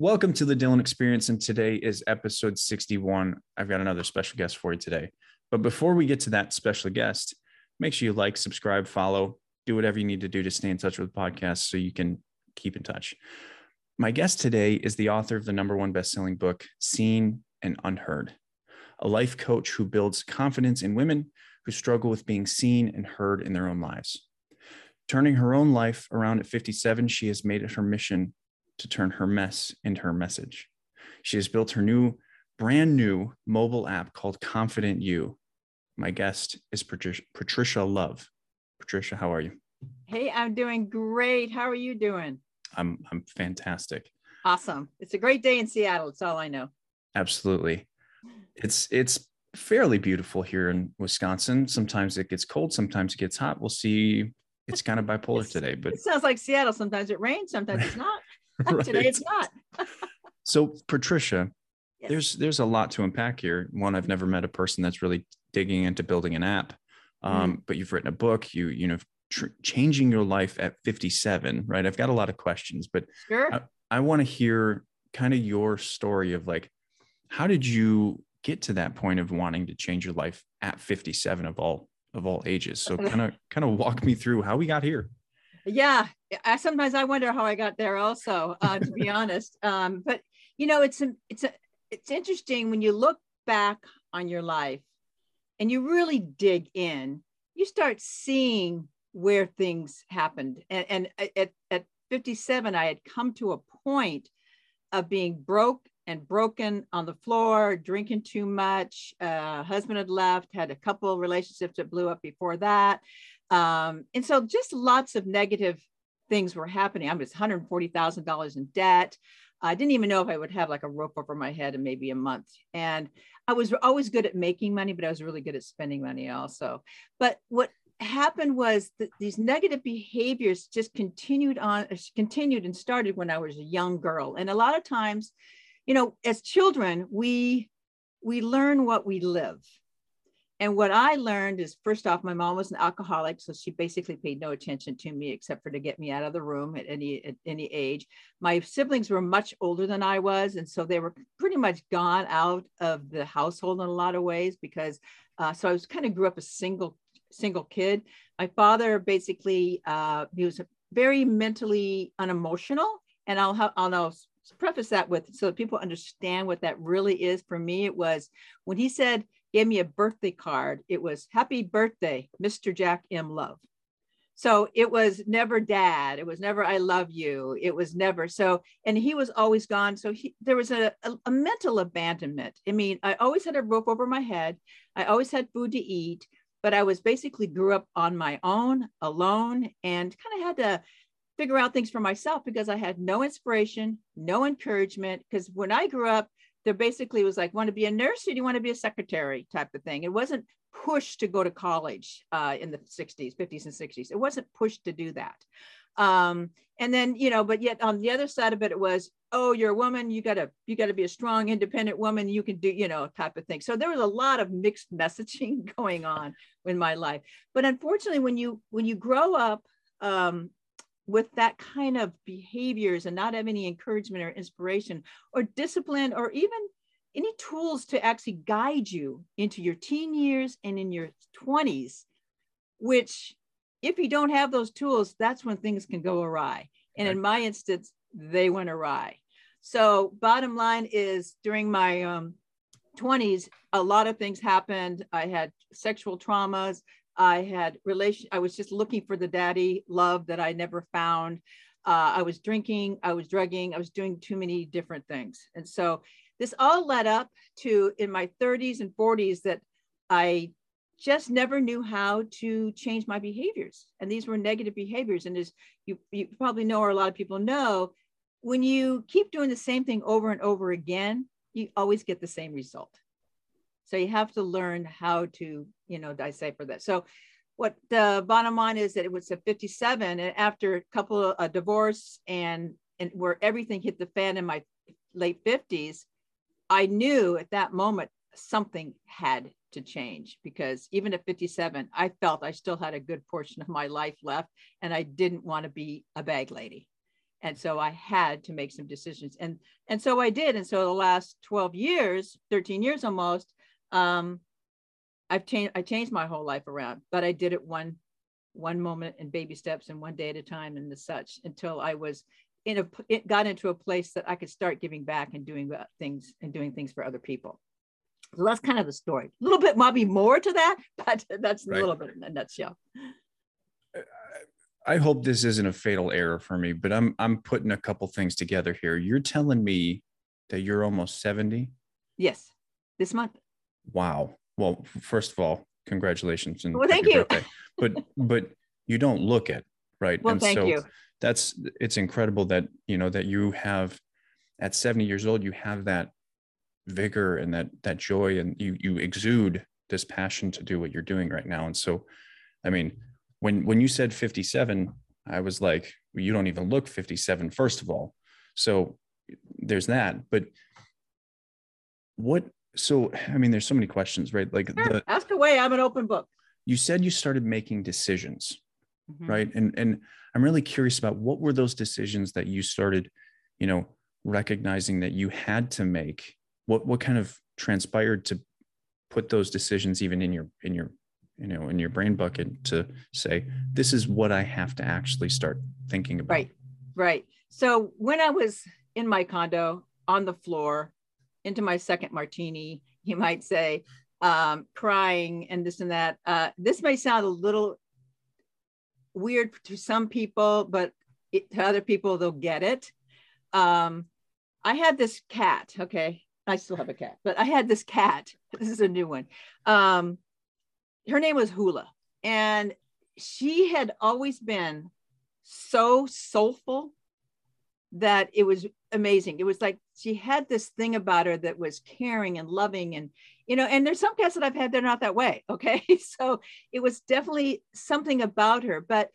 Welcome to the Dylan Experience, and today is episode 61. I've got another special guest for you today. But before we get to that special guest, make sure you like, subscribe, follow, do whatever you need to do to stay in touch with the podcast so you can keep in touch. My guest today is the author of the number one best-selling book, Seen and Unheard, a life coach who builds confidence in women who struggle with being seen and heard in their own lives. Turning her own life around at 57, she has made it her mission to turn her mess into her message. She has built her new, brand new mobile app called ConfidentU. My guest is Patricia, Patricia Love. Patricia, how are you? Hey, I'm doing great. How are you doing? I'm I'm fantastic. Awesome. It's a great day in Seattle. It's all I know. Absolutely. It's it's fairly beautiful here in Wisconsin. Sometimes it gets cold, sometimes it gets hot. We'll see. It's kind of bipolar today, but it sounds like Seattle. Sometimes it rains, sometimes it's not. Right. Today it's not. so Patricia, yes. there's there's a lot to unpack here. One, I've never met a person that's really digging into building an app. Um, mm. but you've written a book, you you know, tr- changing your life at 57, right? I've got a lot of questions, but sure. I, I want to hear kind of your story of like how did you get to that point of wanting to change your life at 57 of all of all ages so kind of kind of walk me through how we got here yeah I, sometimes i wonder how i got there also uh, to be honest um, but you know it's a, it's a, it's interesting when you look back on your life and you really dig in you start seeing where things happened and, and at, at 57 i had come to a point of being broke and broken on the floor, drinking too much. Uh, husband had left, had a couple relationships that blew up before that. Um, and so just lots of negative things were happening. I was $140,000 in debt. I didn't even know if I would have like a rope over my head in maybe a month. And I was always good at making money, but I was really good at spending money also. But what happened was that these negative behaviors just continued on, continued and started when I was a young girl. And a lot of times you know, as children, we we learn what we live. And what I learned is first off, my mom was an alcoholic, so she basically paid no attention to me except for to get me out of the room at any at any age. My siblings were much older than I was, and so they were pretty much gone out of the household in a lot of ways because uh, so I was kind of grew up a single single kid. My father basically uh, he was very mentally unemotional, and I'll have I'll know preface that with so that people understand what that really is. For me, it was when he said, gave me a birthday card, it was happy birthday, Mr. Jack M. Love. So it was never dad. It was never I love you. It was never so. And he was always gone. So he, there was a, a, a mental abandonment. I mean, I always had a roof over my head. I always had food to eat, but I was basically grew up on my own, alone, and kind of had to figure out things for myself because I had no inspiration, no encouragement. Because when I grew up, there basically was like, want to be a nurse or do you want to be a secretary type of thing. It wasn't pushed to go to college uh, in the 60s, 50s, and 60s. It wasn't pushed to do that. Um, and then, you know, but yet on the other side of it, it was, oh, you're a woman, you gotta, you gotta be a strong, independent woman, you can do, you know, type of thing. So there was a lot of mixed messaging going on in my life. But unfortunately, when you when you grow up um, with that kind of behaviors and not have any encouragement or inspiration or discipline or even any tools to actually guide you into your teen years and in your 20s which if you don't have those tools that's when things can go awry. And right. in my instance they went awry. So bottom line is during my um, 20s a lot of things happened. I had sexual traumas I had relation. I was just looking for the daddy love that I never found. Uh, I was drinking. I was drugging. I was doing too many different things, and so this all led up to in my 30s and 40s that I just never knew how to change my behaviors, and these were negative behaviors. And as you you probably know, or a lot of people know, when you keep doing the same thing over and over again, you always get the same result. So you have to learn how to, you know, decipher that. So what the bottom line is that it was at 57 and after a couple of a divorce and and where everything hit the fan in my late 50s, I knew at that moment something had to change because even at 57, I felt I still had a good portion of my life left and I didn't want to be a bag lady. and so i had to make some decisions and and so i did and so the last 12 years 13 years almost um i've changed i changed my whole life around but i did it one one moment in baby steps and one day at a time and the such until i was in a it got into a place that i could start giving back and doing things and doing things for other people so that's kind of the story a little bit maybe more to that but that's right. a little bit in a nutshell I hope this isn't a fatal error for me, but I'm I'm putting a couple things together here. You're telling me that you're almost 70? Yes, this month. Wow. Well, first of all, congratulations and well, thank you. Birthday. But but you don't look it, right? Well, and thank so you. That's it's incredible that you know that you have at 70 years old, you have that vigor and that that joy and you you exude this passion to do what you're doing right now. And so, I mean, when when you said 57 i was like well, you don't even look 57 first of all so there's that but what so i mean there's so many questions right? Like sure. the, ask away i'm an open book. You said you started making decisions mm-hmm. right? And and i'm really curious about what were those decisions that you started you know recognizing that you had to make? What what kind of transpired to put those decisions even in your in your you know in your brain bucket to say this is what i have to actually start thinking about right right. So when i was in my condo on the floor into my second martini you might say um, crying and this and that. Uh, this may sound a little weird to some people but it, to other people they'll get it. Um, i had this cat okay? I still have a cat but i had this cat. This is a new one. Um, her name was Hula, and she had always been so soulful that it was amazing. It was like she had this thing about her that was caring and loving, and you know, and there's some cats that I've had they're not that way. Okay, so it was definitely something about her. But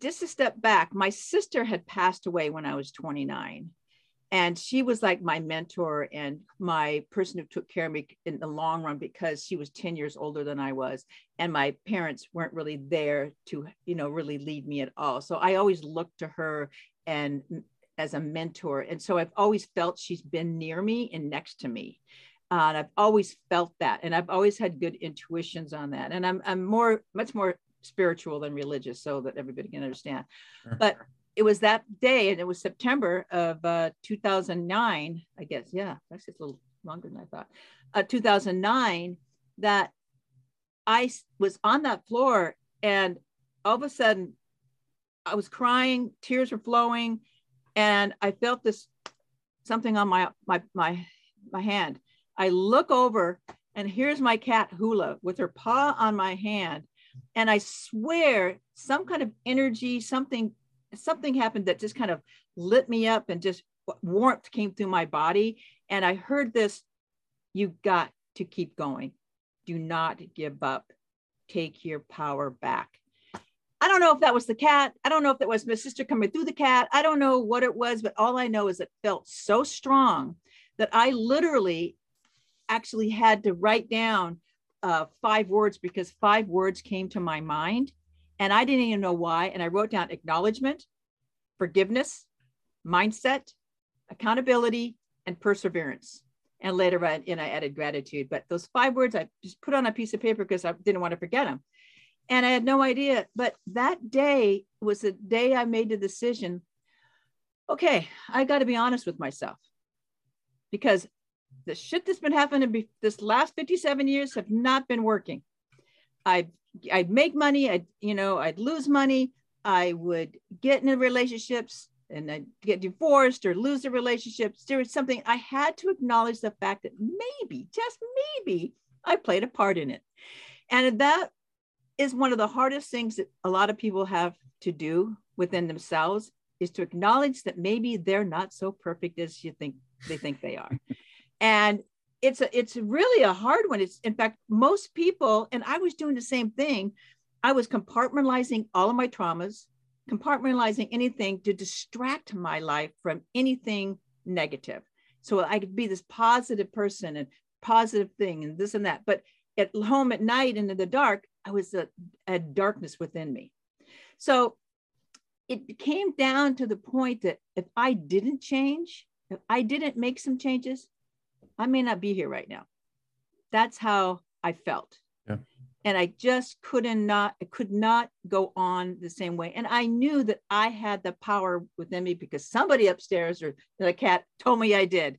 just a step back, my sister had passed away when I was 29, and she was like my mentor and my person who took care of me in the long run because she was 10 years older than i was and my parents weren't really there to you know really lead me at all so i always looked to her and as a mentor and so i've always felt she's been near me and next to me uh, and i've always felt that and i've always had good intuitions on that and i'm, I'm more much more spiritual than religious so that everybody can understand sure. but it was that day, and it was September of uh, 2009, I guess. Yeah, actually, it's a little longer than I thought. Uh, 2009, that I was on that floor, and all of a sudden, I was crying, tears were flowing, and I felt this something on my my my my hand. I look over, and here's my cat Hula with her paw on my hand, and I swear some kind of energy, something something happened that just kind of lit me up and just warmth came through my body. And I heard this you got to keep going. Do not give up. Take your power back. I don't know if that was the cat. I don't know if that was my sister coming through the cat. I don't know what it was, but all I know is it felt so strong that I literally actually had to write down uh, five words because five words came to my mind and I didn't even know why. And I wrote down acknowledgement, forgiveness, mindset, accountability, and perseverance. And later on, in I added gratitude. But those five words I just put on a piece of paper because I didn't want to forget them. And I had no idea. But that day was the day I made the decision okay, I got to be honest with myself because the shit that's been happening this last 57 years have not been working. I've I'd make money, I'd, you know, I'd lose money, I would get into relationships and I'd get divorced or lose the relationships. There was something I had to acknowledge the fact that maybe, just maybe, I played a part in it. And that is one of the hardest things that a lot of people have to do within themselves is to acknowledge that maybe they're not so perfect as you think they think they are. and it's a it's really a hard one. It's in fact most people and i was doing the same thing. I was compartmentalizing all of my traumas compartmentalizing anything to distract my life from anything negative. So i could be this positive person and positive thing and this and that. But at home at night and in the dark i was a, a darkness within me so it came down to the point that if I didn't change, if I didn't make some changes, I may not be here right now. That's how I felt. Yeah. And I just couldn't not, I could not go on the same way. And I knew that I had the power within me because somebody upstairs or the cat told me I did.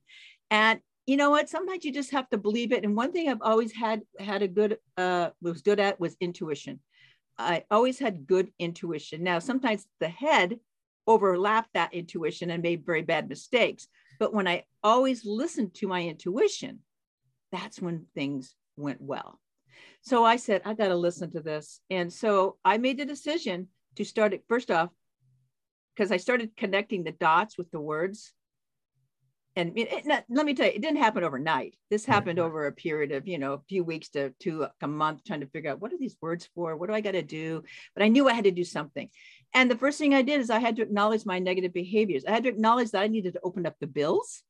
And you know what? Sometimes you just have to believe it. And one thing I've always had had a good uh was good at was intuition. I always had good intuition. Now sometimes the head overlapped that intuition and made very bad mistakes. But when I always listened to my intuition, that's when things went well. So I said, I got to listen to this. And so I made the decision to start it first off, because I started connecting the dots with the words and it, it, let me tell you, it didn't happen overnight. This happened right. over a period of, you know, a few weeks to, to a month trying to figure out what are these words for? What do I got to do? But I knew I had to do something. And the first thing I did is I had to acknowledge my negative behaviors. I had to acknowledge that I needed to open up the bills.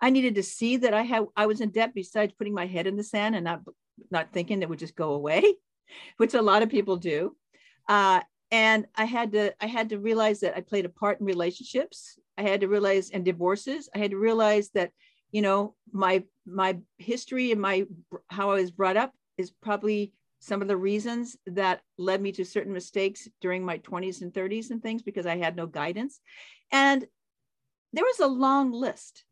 I needed to see that I had I was in debt besides putting my head in the sand and not not thinking it would just go away, which a lot of people do. Uh, and I had to I had to realize that I played a part in relationships I had to realize, and divorces, I had to realize that, you know, my my history and my how I was brought up is probably some of the reasons that led me to certain mistakes during my 20s and 30s and things because I had no guidance. And there was a long list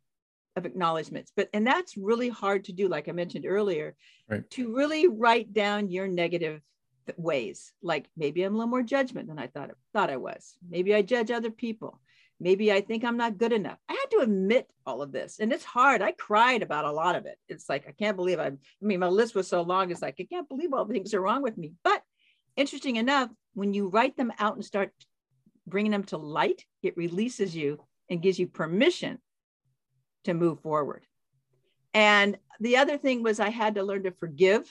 of acknowledgments, but and that's really hard to do, like I mentioned earlier, right. to really write down your negative ways. Like maybe I'm a little more judgment than I thought thought I was. Maybe I judge other people. Maybe I think I'm not good enough. I had to admit all of this. And it's hard. I cried about a lot of it. It's like, I can't believe I, I mean, my list was so long. It's like, I can't believe all the things are wrong with me. But interesting enough, when you write them out and start bringing them to light, it releases you and gives you permission to move forward. And the other thing was I had to learn to forgive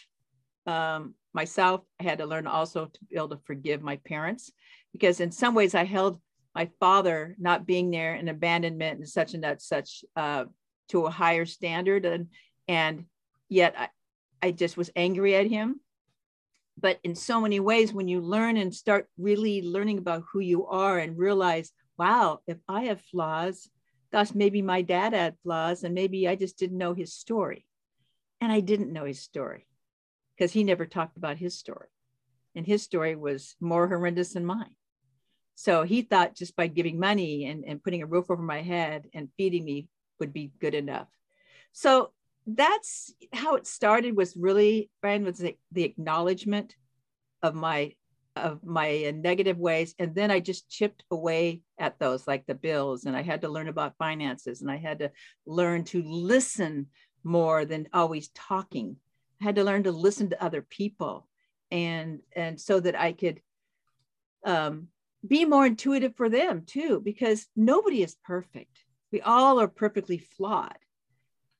um, myself. I had to learn also to be able to forgive my parents because in some ways I held my father not being there and abandonment and such and that such uh, to a higher standard. And and yet I, I just was angry at him. But in so many ways when you learn and start really learning about who you are and realize wow if i have flaws gosh maybe my dad had flaws and maybe i just didn't know his story. And i didn't know his story because he never talked about his story. And his story was more horrendous than mine so he thought just by giving money and, and putting a roof over my head and feeding me would be good enough. So that's how it started was really, Brian, was the, the acknowledgement of my of my negative ways and then i just chipped away at those like the bills and i had to learn about finances and i had to learn to listen more than always talking i had to learn to listen to other people and and so that i could um, be more intuitive for them too, because nobody is perfect. We all are perfectly flawed.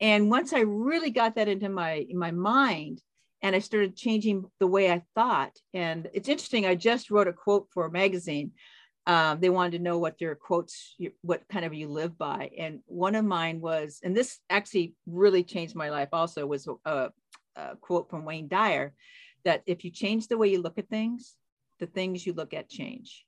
And once I really got that into my in my mind, and I started changing the way I thought. And it's interesting. I just wrote a quote for a magazine. Um, they wanted to know what your quotes, what kind of you live by. And one of mine was, and this actually really changed my life. Also, was a, a quote from Wayne Dyer that if you change the way you look at things, the things you look at change.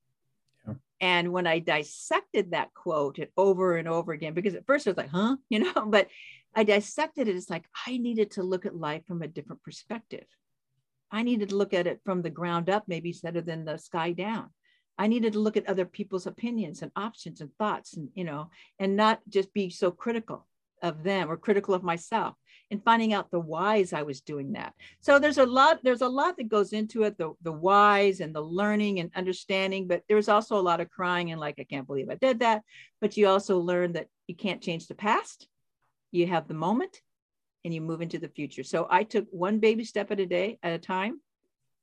And when I dissected that quote over and over again, because at first I was like, huh, you know, but I dissected it. It's like I needed to look at life from a different perspective. I needed to look at it from the ground up, maybe instead than the sky down. I needed to look at other people's opinions and options and thoughts and, you know, and not just be so critical of them or critical of myself and finding out the whys I was doing that. So there's a lot, there's a lot that goes into it, the, the whys and the learning and understanding, but there's also a lot of crying and like, I can't believe I did that. But you also learn that you can't change the past. You have the moment and you move into the future. So I took one baby step at a day at a time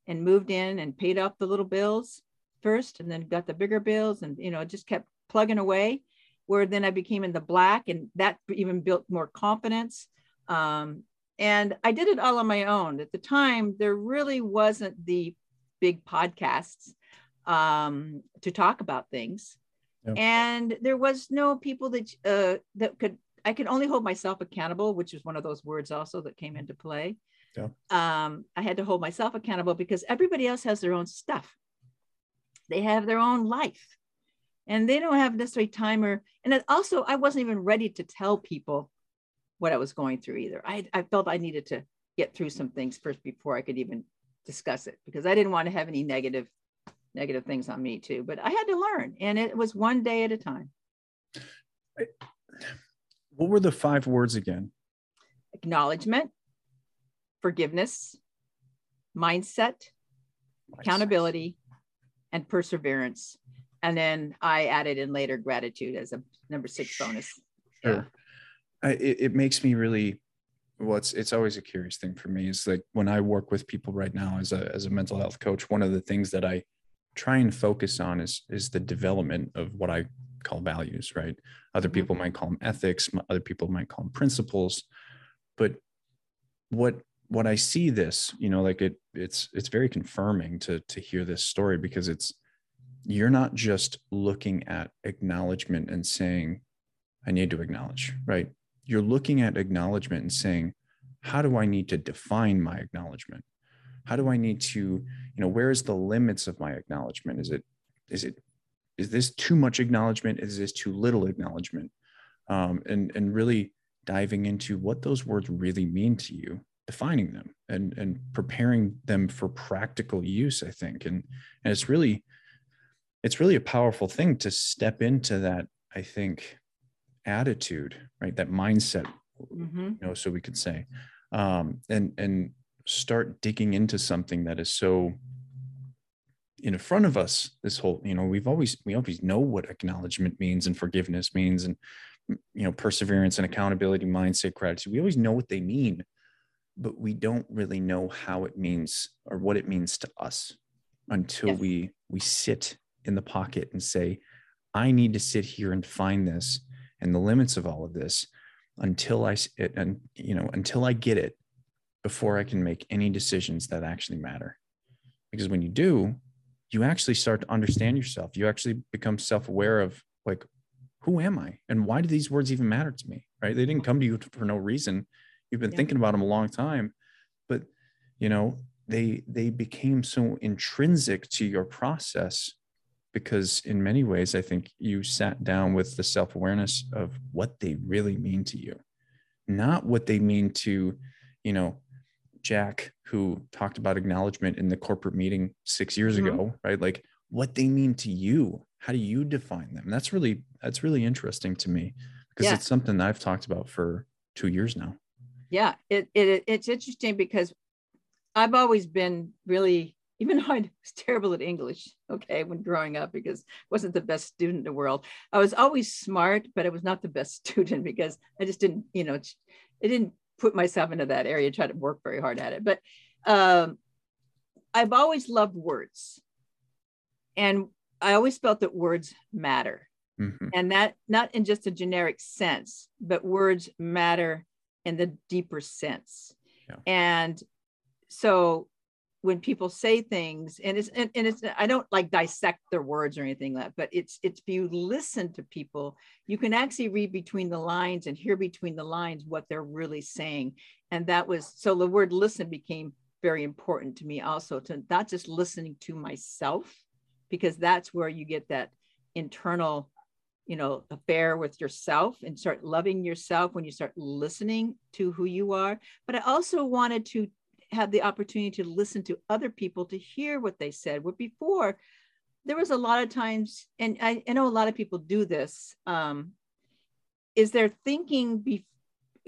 and moved in and paid off the little bills first and then got the bigger bills and, you know, just kept plugging away where then I became in the black and that even built more confidence um, and I did it all on my own. At the time, there really wasn't the big podcasts um, to talk about things. Yep. And there was no people that uh, that could. I could only hold myself accountable, which is one of those words also that came into play. Yeah. Um, I had to hold myself accountable because everybody else has their own stuff. They have their own life. and they don't have necessarily time or and also I wasn't even ready to tell people what I was going through either. I, I felt I needed to get through some things first before I could even discuss it because I didn't want to have any negative negative things on me too. But I had to learn, and it was one day at a time. What were the five words again? Acknowledgement, forgiveness, mindset, accountability, and perseverance. And then I added in later gratitude as a number six bonus. Sure. Yeah. I, it, it makes me really well it's it's always a curious thing for me is like when i work with people right now as a as a mental health coach one of the things that i try and focus on is is the development of what i call values right other mm-hmm. people might call them ethics other people might call them principles but what what i see this you know like it it's it's very confirming to to hear this story because it's you're not just looking at acknowledgement and saying i need to acknowledge right you're looking at acknowledgement and saying how do i need to define my acknowledgement? How do i need to you know where is the limits of my acknowledgement? Is it is it is this too much acknowledgement? Is this too little acknowledgement? Um, and and really diving into what those words really mean to you defining them and and preparing them for practical use i think. And and it's really it's really a powerful thing to step into that i think attitude right that mindset mm-hmm. you know so we could say um and and start digging into something that is so in front of us this whole you know we've always we always know what acknowledgement means and forgiveness means and you know perseverance and accountability mindset gratitude we always know what they mean but we don't really know how it means or what it means to us until yes. we we sit in the pocket and say i need to sit here and find this and the limits of all of this until i it, and you know until i get it before i can make any decisions that actually matter. Because when you do you actually start to understand yourself. You actually become self-aware of like who am i? And why do these words even matter to me right? They didn't come to you for no reason. You've been yeah. thinking about them a long time but you know they they became so intrinsic to your process because in many ways i think you sat down with the self-awareness of what they really mean to you not what they mean to you know jack who talked about acknowledgement in the corporate meeting six years mm-hmm. ago right like what they mean to you how do you define them that's really that's really interesting to me because yeah. it's something that i've talked about for two years now yeah it, it it's interesting because i've always been really even though I was terrible at English, okay, when growing up, because I wasn't the best student in the world. I was always smart, but I was not the best student because I just didn't, you know, I didn't put myself into that area, try to work very hard at it. But um, I've always loved words. And I always felt that words matter. Mm-hmm. And that not in just a generic sense, but words matter in the deeper sense. Yeah. And so when people say things and it's and, and, it's i don't like dissect their words or anything like that but it's it's if you listen to people you can actually read between the lines and hear between the lines what they're really saying and that was so the word listen became very important to me also to not just listening to myself because that's where you get that internal you know affair with yourself and start loving yourself when you start listening to who you are but i also wanted to had the opportunity to listen to other people to hear what they said. Where before, there was a lot of times, and I, I know a lot of people do this, um, is they're thinking be,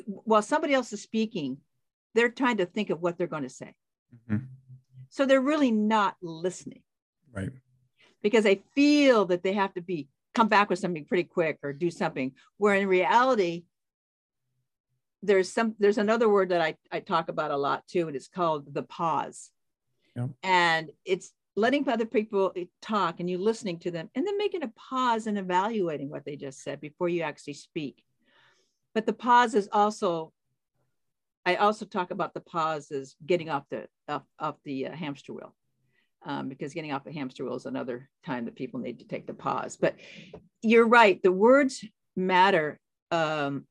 while somebody else is speaking, they're trying to think of what they're going to say. Mm-hmm. So they're really not listening. Right. Because they feel that they have to be come back with something pretty quick or do something where in reality there's some there's another word that I, I talk about a lot too, and it's called the pause. Yeah. And it's letting other people talk and you listening to them and then making a pause and evaluating what they just said before you actually speak. But the pause is also, I also talk about the pause as getting off the off, off the uh, hamster wheel. Um, because getting off the hamster wheel is another time that people need to take the pause. But you're right, the words matter. Um,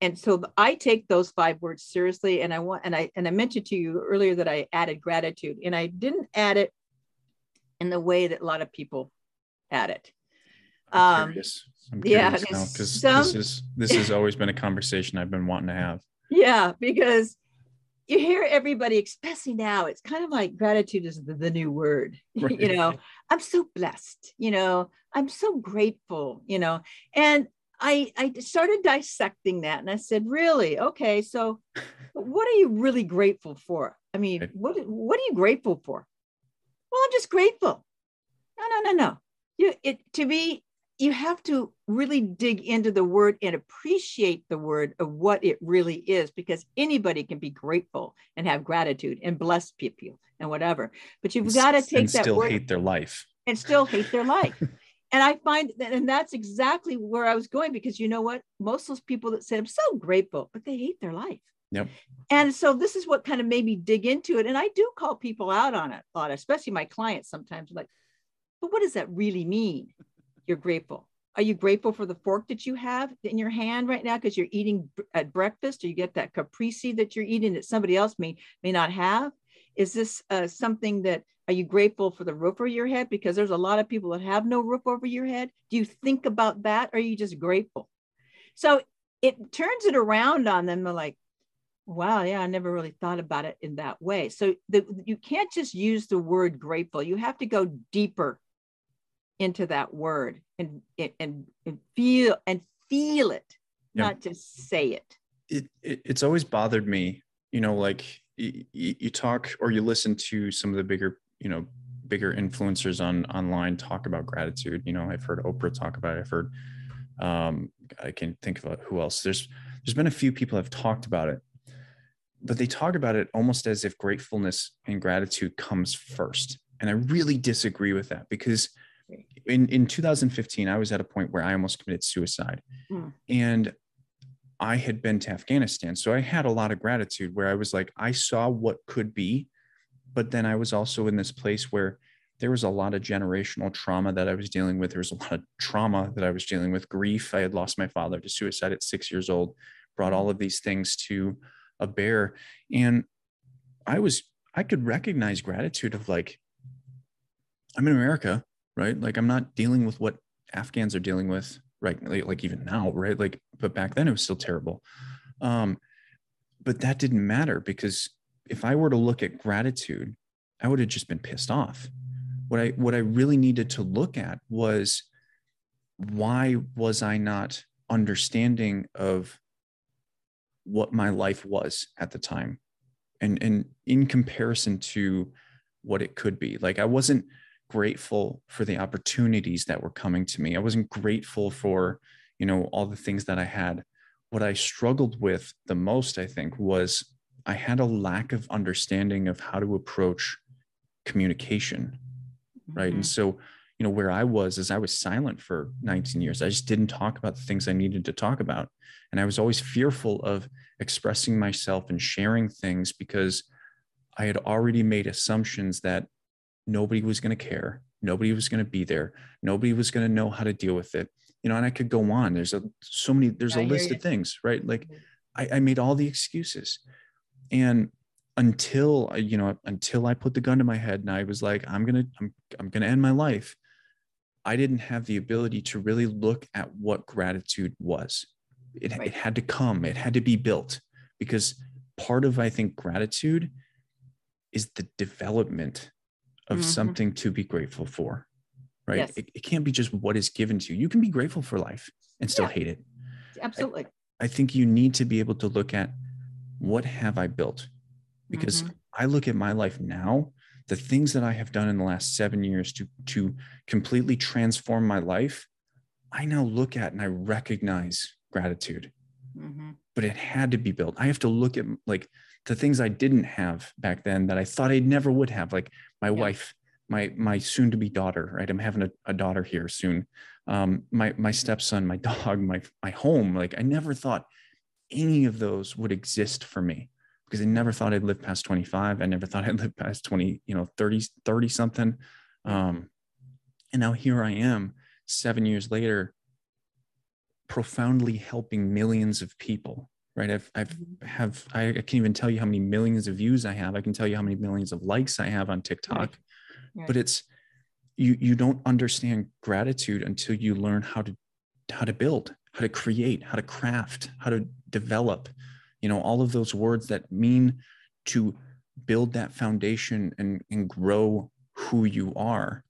and so i take those five words seriously and i want and i and i mentioned to you earlier that i added gratitude and i didn't add it in the way that a lot of people add it I'm um, curious. I'm yeah, because this is this has always been a conversation I've been wanting to have. Yeah, because you hear everybody, especially now, it's kind of like gratitude is the, the new word. Right. you know, I'm so blessed. You know, I'm so grateful. You know, and I I started dissecting that, and I said, really, okay, so what are you really grateful for? I mean, what what are you grateful for? Well, I'm just grateful. No, no, no, no. You it to me, you have to really dig into the word and appreciate the word of what it really is because anybody can be grateful and have gratitude and bless people and whatever but you've got to take that and that still word hate their life and still hate their life and i find that and that's exactly where i was going because you know what most of those people that say i'm so grateful but they hate their life Yep. And so this is what kind of made me dig into it. And I do call people out on it a lot, especially my clients sometimes like, but what does that really mean? You're grateful. Are you grateful for the fork that you have in your hand right now because you're eating at breakfast or you get that caprese that you're eating that somebody else may may not have? Is this uh, something that are you grateful for the roof over your head because there's a lot of people that have no roof over your head? Do you think about that or are you just grateful? So it turns it around on them. They're like, wow, yeah, I never really thought about it in that way. So the, you can't just use the word grateful. You have to go deeper into that word and and, and feel and feel it, yeah. not just say it. it. It it's always bothered me, you know, like you, you talk or you listen to some of the bigger, you know, bigger influencers on online talk about gratitude. You know, I've heard Oprah talk about it. I've heard um, I can think of who else. There's there's been a few people have talked about it, but they talk about it almost as if gratefulness and gratitude comes first. And I really disagree with that because in, in 2015, I was at a point where I almost committed suicide. Mm. And I had been to Afghanistan. So I had a lot of gratitude where I was like, I saw what could be. But then I was also in this place where there was a lot of generational trauma that I was dealing with. There was a lot of trauma that I was dealing with, grief. I had lost my father to suicide at six years old, brought all of these things to a bear. And I was, I could recognize gratitude of like, I'm in America right? Like I'm not dealing with what Afghans are dealing with right like, even now, right? Like but back then it was still terrible. Um but that didn't matter because if I were to look at gratitude, I would have just been pissed off. What I what I really needed to look at was why was I not understanding of what my life was at the time and and in comparison to what it could be like i wasn't grateful for the opportunities that were coming to me. I wasn't grateful for, you know, all the things that I had. What I struggled with the most, I think, was I had a lack of understanding of how to approach communication. Right. Mm-hmm. And so, you know, where I was is I was silent for 19 years. I just didn't talk about the things I needed to talk about. And I was always fearful of expressing myself and sharing things because I had already made assumptions that nobody was going to care nobody was going to be there nobody was going to know how to deal with it you know and i could go on there's a so many there's a list of things right like mm-hmm. I, I made all the excuses and until you know until i put the gun to my head and i was like i'm gonna i'm, I'm gonna end my life i didn't have the ability to really look at what gratitude was it, right. it had to come it had to be built because part of i think gratitude is the development of mm-hmm. something to be grateful for right yes. it, it, can't be just what is given to you you can be grateful for life and still yeah. hate it absolutely I, I, think you need to be able to look at what have i built because mm-hmm. i look at my life now the things that i have done in the last seven years to to completely transform my life i now look at and i recognize gratitude mm-hmm. but it had to be built i have to look at like the things I didn't have back then that I thought I never would have, like my yeah. wife, my my soon to be daughter, right? I'm having a, a daughter here soon. Um, my my stepson, my dog, my my home. Like I never thought any of those would exist for me because I never thought I'd live past 25. I never thought I'd live past 20, you know, 30, 30 something. Um, and now here I am seven years later, profoundly helping millions of people right i've i've mm-hmm. have i, I can't even tell you how many millions of views i have i can tell you how many millions of likes i have on tiktok right. Right. but it's you you don't understand gratitude until you learn how to how to build how to create how to craft how to develop you know all of those words that mean to build that foundation and and grow who you are.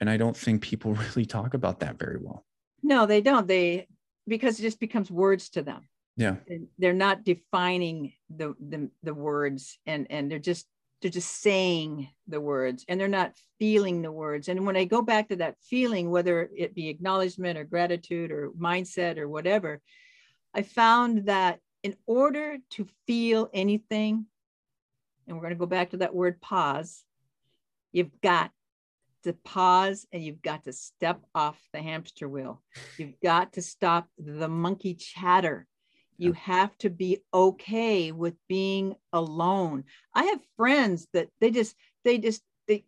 And i don't think people really talk about that very well. No they don't. They because it just becomes words to them. Yeah. They're not defining the the, the words and and they're just they're just saying the words and they're not feeling the words. And when i go back to that feeling whether it be acknowledgement or gratitude or mindset or whatever i found that in order to feel anything and we're going to go back to that word pause you've got to pause and you've got to step off the hamster wheel you've got to stop the monkey chatter you have to be okay with being alone. I have friends that they just, they just, they,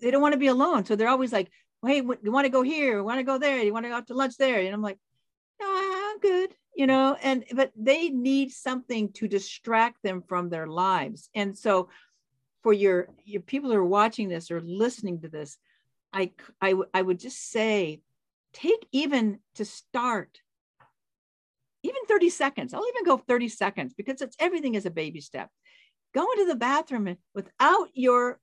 they don't want to be alone. So they're always like, hey, you want to go here? You want to go there? You want to go out to lunch there? And I'm like, no, I'm good, you know, and, but they need something to distract them from their lives. And so for your, your people who are watching this or listening to this, I, I, I would just say, take even to start even 30 seconds. I'll even go 30 seconds because it's everything is a baby step. Go into the bathroom without your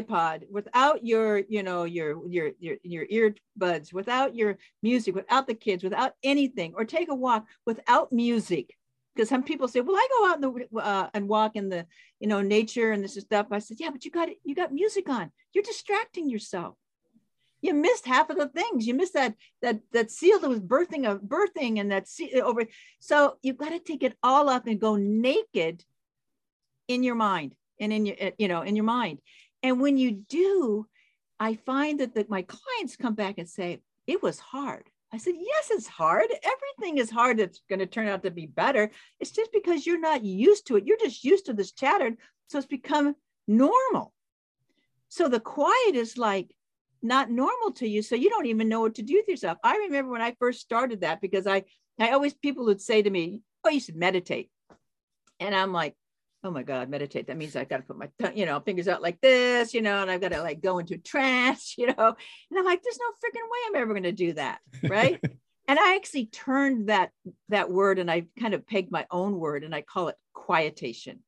iPod, without your, you know, your your your your earbuds, without your music, without the kids, without anything, or take a walk without music. Because some people say, "Well, I go out in the uh, and walk in the, you know, nature and this is stuff." I said, "Yeah, but you got you got music on. You're distracting yourself." you missed half of the things. You missed that that that seal that was birthing of birthing and that seal over. So you've got to take it all up and go naked in your mind and in your you know in your mind. And when you do, I find that the, my clients come back and say it was hard. I said, yes, it's hard. Everything is hard. It's going to turn out to be better. It's just because you're not used to it. You're just used to this chatter. So it's become normal. So the quiet is like, not normal to you so you don't even know what to do with yourself i remember when i first started that because i i always people would say to me oh you should meditate and i'm like oh my god meditate that means i got to put my you know fingers out like this you know and i've got to like go into trance you know and i'm like there's no freaking way i'm ever going to do that right and i actually turned that that word and i kind of pegged my own word and i call it quietation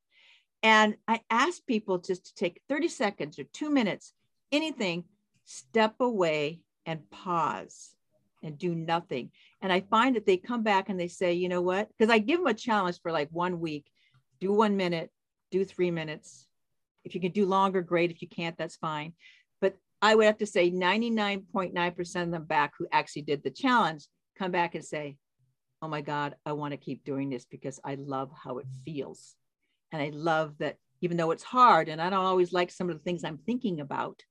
and i ask people just to take 30 seconds or two minutes anything step away and pause and do nothing. And I find that they come back and they say, you know what? Because I give them a challenge for like one week do one minute, do three minutes. If you can do longer, great. If you can't, that's fine. But I would have to say 99.9% of them back who actually did the challenge come back and say, oh my God, I want to keep doing this because I love how it feels. And I love that even though it's hard and I don't always like some of the things I'm thinking about,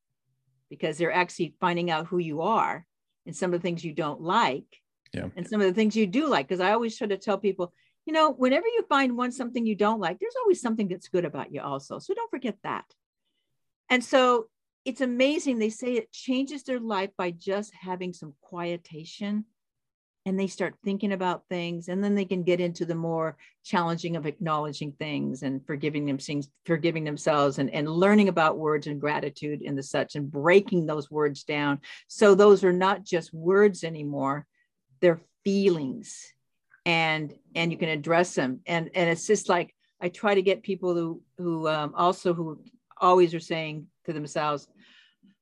because they're actually finding out who you are and some of the things you don't like yeah. and some of the things you do like because i always try to tell people you know whenever you find one something you don't like there's always something that's good about you also so don't forget that. And so it's amazing they say it changes their life by just having some quietation and they start thinking about things and then they can get into the more challenging of acknowledging things and forgiving them things forgiving themselves and, and learning about words and gratitude and the such and breaking those words down. So those are not just words anymore they're feelings and and you can address them and and it's just like i try to get people who who um, also who always are saying to themselves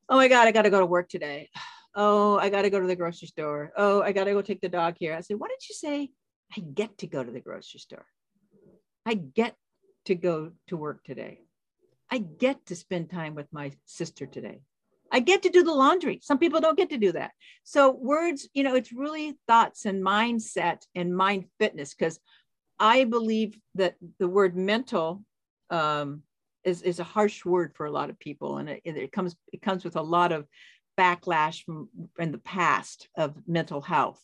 oh my god i got to go to work today Oh, I got to go to the grocery store. Oh, I got to go take the dog here. I said, Why don't you say I get to go to the grocery store? I get to go to work today. I get to spend time with my sister today. I get to do the laundry. Some people don't get to do that. So, words, you know, it's really thoughts and mindset and mind fitness because I believe that the word mental um, is, is a harsh word for a lot of people. And it, it comes it comes with a lot of backlash from in the past of mental health.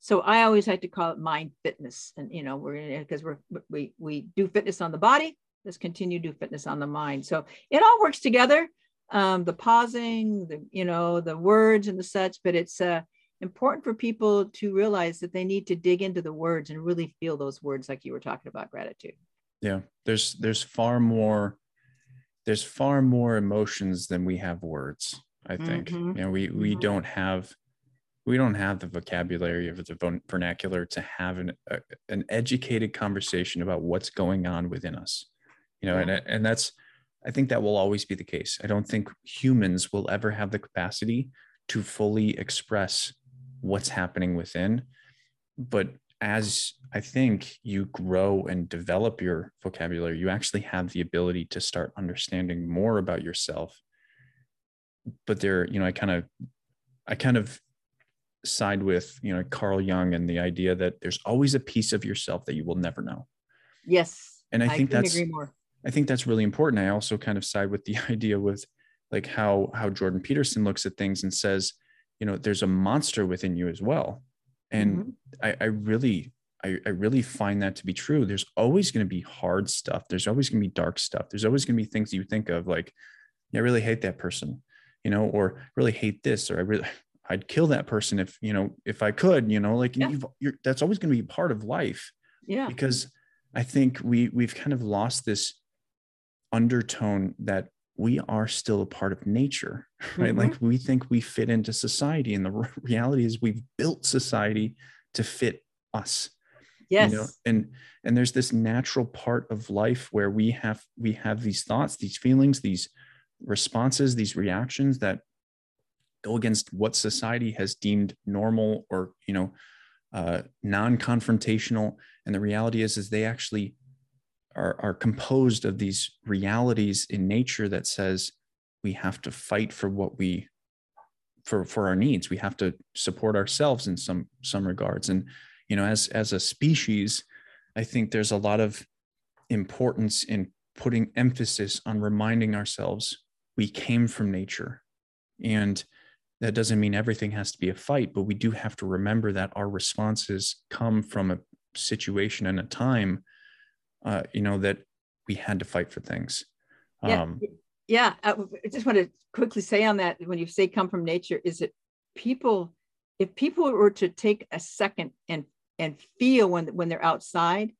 So I always like to call it mind fitness. And you know, we're because we're we we do fitness on the body, let's continue to do fitness on the mind. So it all works together. Um, the pausing, the you know, the words and the such, but it's uh important for people to realize that they need to dig into the words and really feel those words like you were talking about gratitude. Yeah. There's there's far more there's far more emotions than we have words I think mm-hmm. you know we we mm-hmm. don't have we don't have the vocabulary of the vernacular to have an a, an educated conversation about what's going on within us. You know, yeah. and and that's I think that will always be the case. I don't think humans will ever have the capacity to fully express what's happening within. But as I think you grow and develop your vocabulary, you actually have the ability to start understanding more about yourself. But there, you know, I kind of, I kind of side with, you know, Carl Jung and the idea that there's always a piece of yourself that you will never know. Yes. And I, I think that's, I think that's really important. I also kind of side with the idea with like how, how Jordan Peterson looks at things and says, you know, there's a monster within you as well and mm-hmm. I, I really I, I really find that to be true there's always going to be hard stuff there's always going to be dark stuff there's always going to be things you think of like yeah, i really hate that person you know or really hate this or i really i'd kill that person if you know if i could you know like yeah. you're that's always going to be part of life yeah because i think we we've kind of lost this undertone that we are still a part of nature, right? Mm-hmm. Like we think we fit into society, and the reality is we've built society to fit us. Yes. You know? And and there's this natural part of life where we have we have these thoughts, these feelings, these responses, these reactions that go against what society has deemed normal or you know uh, non-confrontational. And the reality is, is they actually are, are composed of these realities in nature that says we have to fight for what we for for our needs. We have to support ourselves in some some regards. And you know as as a species i think there's a lot of importance in putting emphasis on reminding ourselves we came from nature. And that doesn't mean everything has to be a fight but we do have to remember that our responses come from a situation and a time uh, you know, that we had to fight for things. Yeah. Um, yeah. I just want to quickly say on that when you say come from nature, is it people, if people were to take a second and and feel when when they're outside,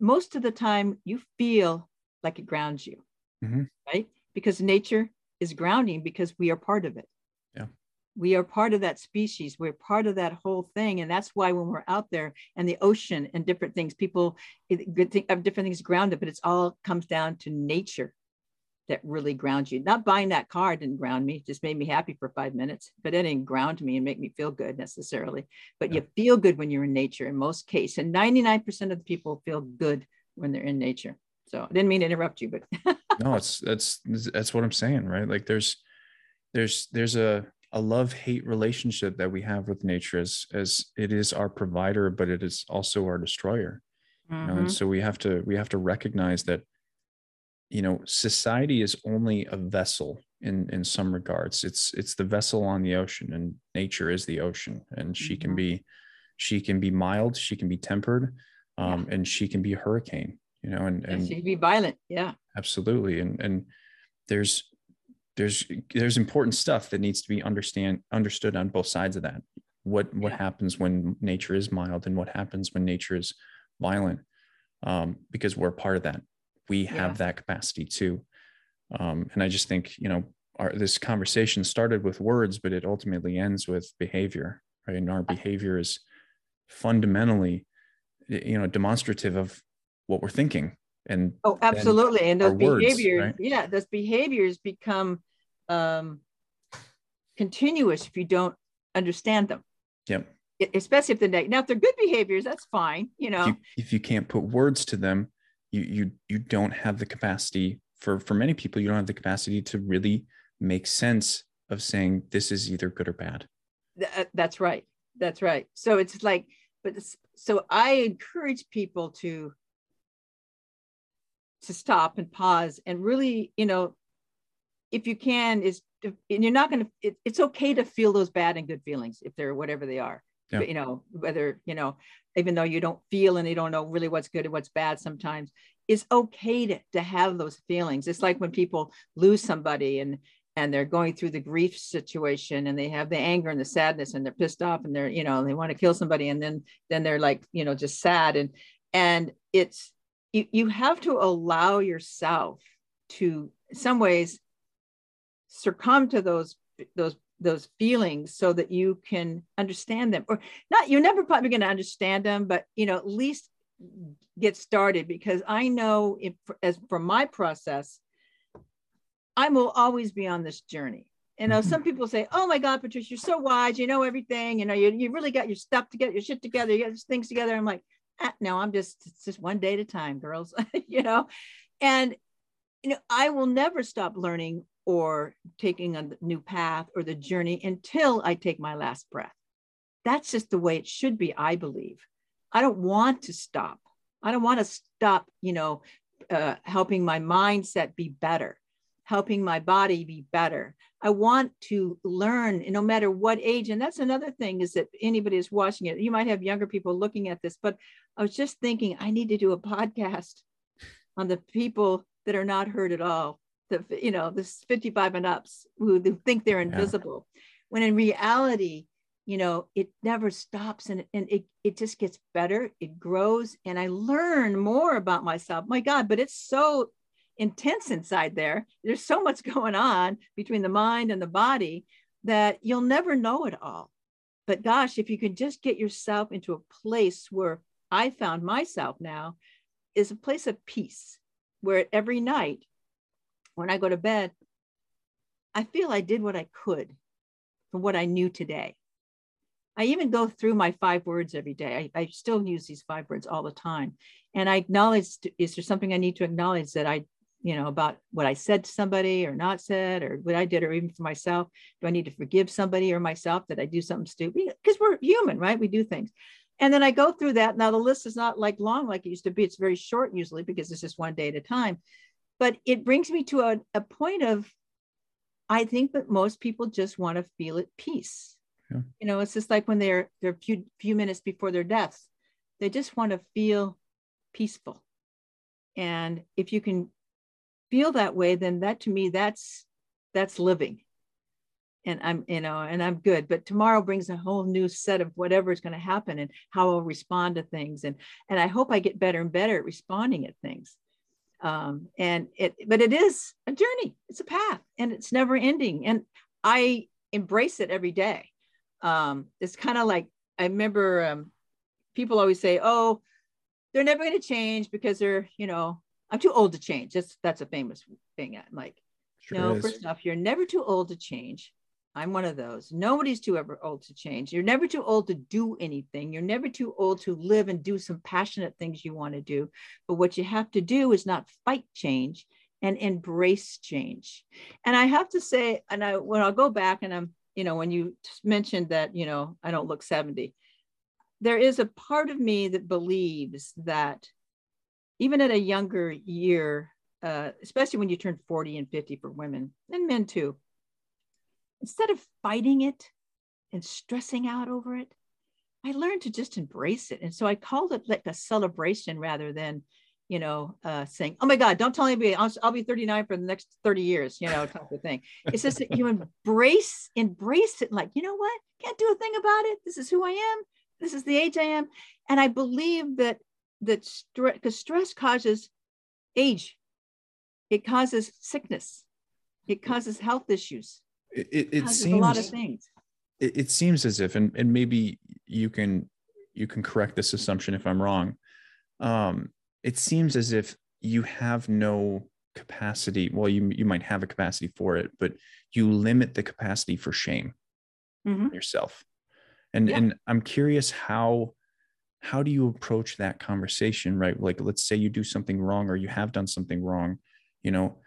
most of the time you feel like it grounds you, mm-hmm. right? Because nature is grounding because we are part of it we are part of that species we're part of that whole thing and that's why when we're out there and the ocean and different things people good thing have different things grounded but it's all comes down to nature that really grounds you. Not buying that car didn't ground me just made me happy for five minutes but it didn't ground me and make me feel good necessarily. But yeah. you feel good when you're in nature in most cases and 99% of the people feel good when they're in nature. So i didn't mean to interrupt you but no it's that's that's what i'm saying right? Like there's there's there's a a love hate relationship that we have with nature as as it is our provider but it is also our destroyer mm-hmm. you know? and mm-hmm. so we have to we have to recognize that you know society is only a vessel in in some regards it's it's the vessel on the ocean and nature is the ocean and she mm-hmm. can be she can be mild she can be tempered um, yeah. and she can be a hurricane you know and and she can be violent yeah absolutely and and there's there's there's important stuff that needs to be understand understood on both sides of that. What what yeah. happens when nature is mild and what happens when nature is violent um, because we're part of that. We have yeah. that capacity too. Um, and i just think you know our, this conversation started with words but it ultimately ends with behavior right? And our behavior is fundamentally you know demonstrative of what we're thinking and oh absolutely and those behaviors words, right? yeah those behaviors become um, continuous if you don't understand them. Yep. Especially if the now if they're good behaviors that's fine you know if you, if you can't put words to them you you you don't have the capacity for for many people you don't have the capacity to really make sense of saying this is either good or bad. Uh, that's right that's right. So it's like but so i encourage people to to stop and pause and really, you know, if you can, is and you're not going to. It's okay to feel those bad and good feelings if they're whatever they are. Yeah. But, you know, whether you know, even though you don't feel and you don't know really what's good and what's bad, sometimes it's okay to, to have those feelings. It's like when people lose somebody and and they're going through the grief situation and they have the anger and the sadness and they're pissed off and they're you know they want to kill somebody and then then they're like you know just sad and and it's you, you have to allow yourself to in some ways succumb to those those those feelings so that you can understand them. Or not you're never probably going to understand them but you know at least get started because i know if as from my process i will always be on this journey. You know mm-hmm. some people say oh my god patricia you're so wise you know everything you know you, you really got your stuff together your shit together you got things together. I'm like no i'm just it's just one day at a time girls you know and you know i will never stop learning or taking a new path or the journey until I take my last breath. That's just the way it should be, I believe. I don't want to stop. I don't want to stop, you know, uh, helping my mindset be better, helping my body be better. I want to learn no matter what age. And that's another thing is that anybody is watching it, you might have younger people looking at this, but I was just thinking I need to do a podcast on the people that are not heard at all the you know this 55 and ups who, who think they're invisible. Yeah. when in reality you know it never stops and, and it, it just gets better it grows and i learn more about myself. My god but it's so intense inside there. There's so much going on between the mind and the body that you'll never know it all. But gosh if you can just get yourself into a place where i found myself now is a place of peace where every night when I go to bed, I feel I did what I could for what I knew today. I even go through my five words every day. I, I, still use these five words all the time. And I acknowledge is there something I need to acknowledge that I, you know, about what I said to somebody or not said, or what I did, or even for myself? Do I need to forgive somebody or myself that I do something stupid? Because we're human, right? We do things. And then I go through that. Now the list is not like long like it used to be. It's very short usually because it's just one day at a time but it brings me to a, a point of i think that most people just want to feel at peace yeah. you know it's just like when they're they're few few minutes before their deaths they just want to feel peaceful and if you can feel that way then that to me that's that's living and i'm you know and i'm good but tomorrow brings a whole new set of whatever is going to happen and how i'll respond to things and and i hope i get better and better at responding at things. Um, and it but it is a journey it's a path and it's never ending and i embrace it every day. Um, it's kind of like i remember um, people always say oh they're never going to change because they're you know i'm too old to change. That's that's a famous thing i'm like sure no is. first off you're never too old to change I'm one of those. Nobody's too ever old to change. You're never too old to do anything. You're never too old to live and do some passionate things you want to do. But what you have to do is not fight change and embrace change. And I have to say, and I when I'll go back and I'm, you know, when you mentioned that, you know, I don't look 70, there is a part of me that believes that even at a younger year, uh, especially when you turn 40 and 50 for women and men too, instead of fighting it and stressing out over it, I learned to just embrace it. And so I called it like a celebration rather than, you know, uh, saying, oh my God, don't tell anybody, I'll, I'll be 39 for the next 30 years, you know, type of thing. It's just that you embrace, embrace it like, you know what? Can't do a thing about it. This is who I am. This is the age I am. And I believe that that stress, because stress causes age. It causes sickness. It causes health issues it, it, it seems a lot of things. It, it seems as if, and, and maybe you can you can correct this assumption if I'm wrong. Um, it seems as if you have no capacity. Well, you you might have a capacity for it, but you limit the capacity for shame mm-hmm. yourself. And yeah. and I'm curious how how do you approach that conversation, right? Like let's say you do something wrong or you have done something wrong, you know,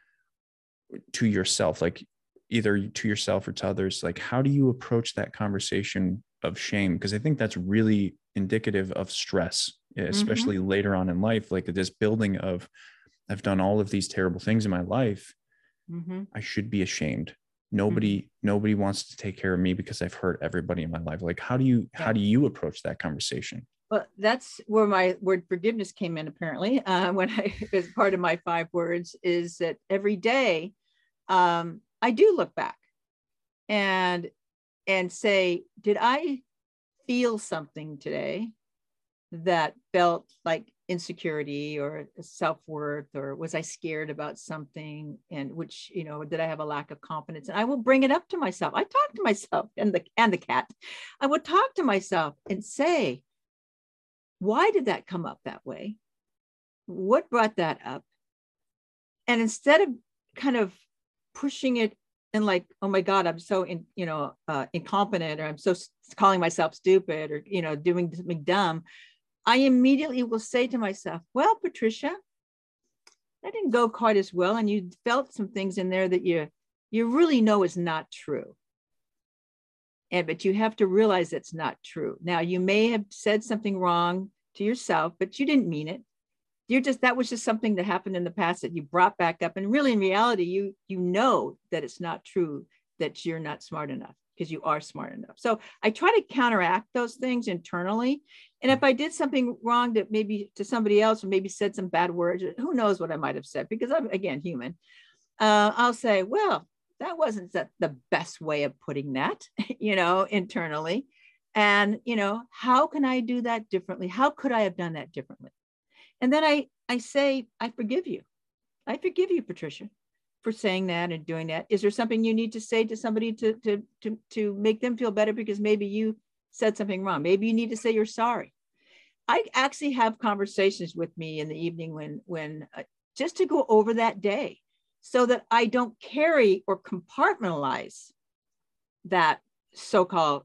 to yourself. Like either to yourself or to others like how do you approach that conversation of shame because i think that's really indicative of stress mm-hmm. especially mm-hmm. later on in life like this building of i've done all of these terrible things in my life mm-hmm. i should be ashamed nobody mm-hmm. nobody wants to take care of me because i've hurt everybody in my life like how do you yeah. how do you approach that conversation well that's where my word forgiveness came in apparently uh, when i as part of my five words is that every day um, I do look back and and say, did I feel something today that felt like insecurity or self-worth or was i scared about something and which you know did i have a lack of confidence? And i will bring it up to myself. I talk to myself and the and the cat. I would talk to myself and say why did that come up that way? What brought that up? And instead of kind of pushing it and like oh my god i'm so in, you know uh, incompetent or i'm so calling myself stupid or you know doing something dumb I immediately will say to myself, well, Patricia, that didn't go quite as well. And you felt some things in there that you, you really know is not true. And, but you have to realize it's not true. Now, you may have said something wrong to yourself, but you didn't mean it. You're just, that was just something that happened in the past that you brought back up. And really, in reality, you, you know that it's not true, that you're not smart enough because you are smart enough. So I try to counteract those things internally. And if I did something wrong that maybe to somebody else or maybe said some bad words, who knows what I might have said because I'm again human. Uh, I'll say, well, that wasn't the best way of putting that, you know, internally. And you know, how can I do that differently? How could I have done that differently? And then I I say, I forgive you. I forgive you, Patricia for saying that and doing that? Is there something you need to say to somebody to, to, to, to make them feel better because maybe you said something wrong? Maybe you need to say you're sorry. I actually have conversations with me in the evening when, when uh, just to go over that day so that I don't carry or compartmentalize that so called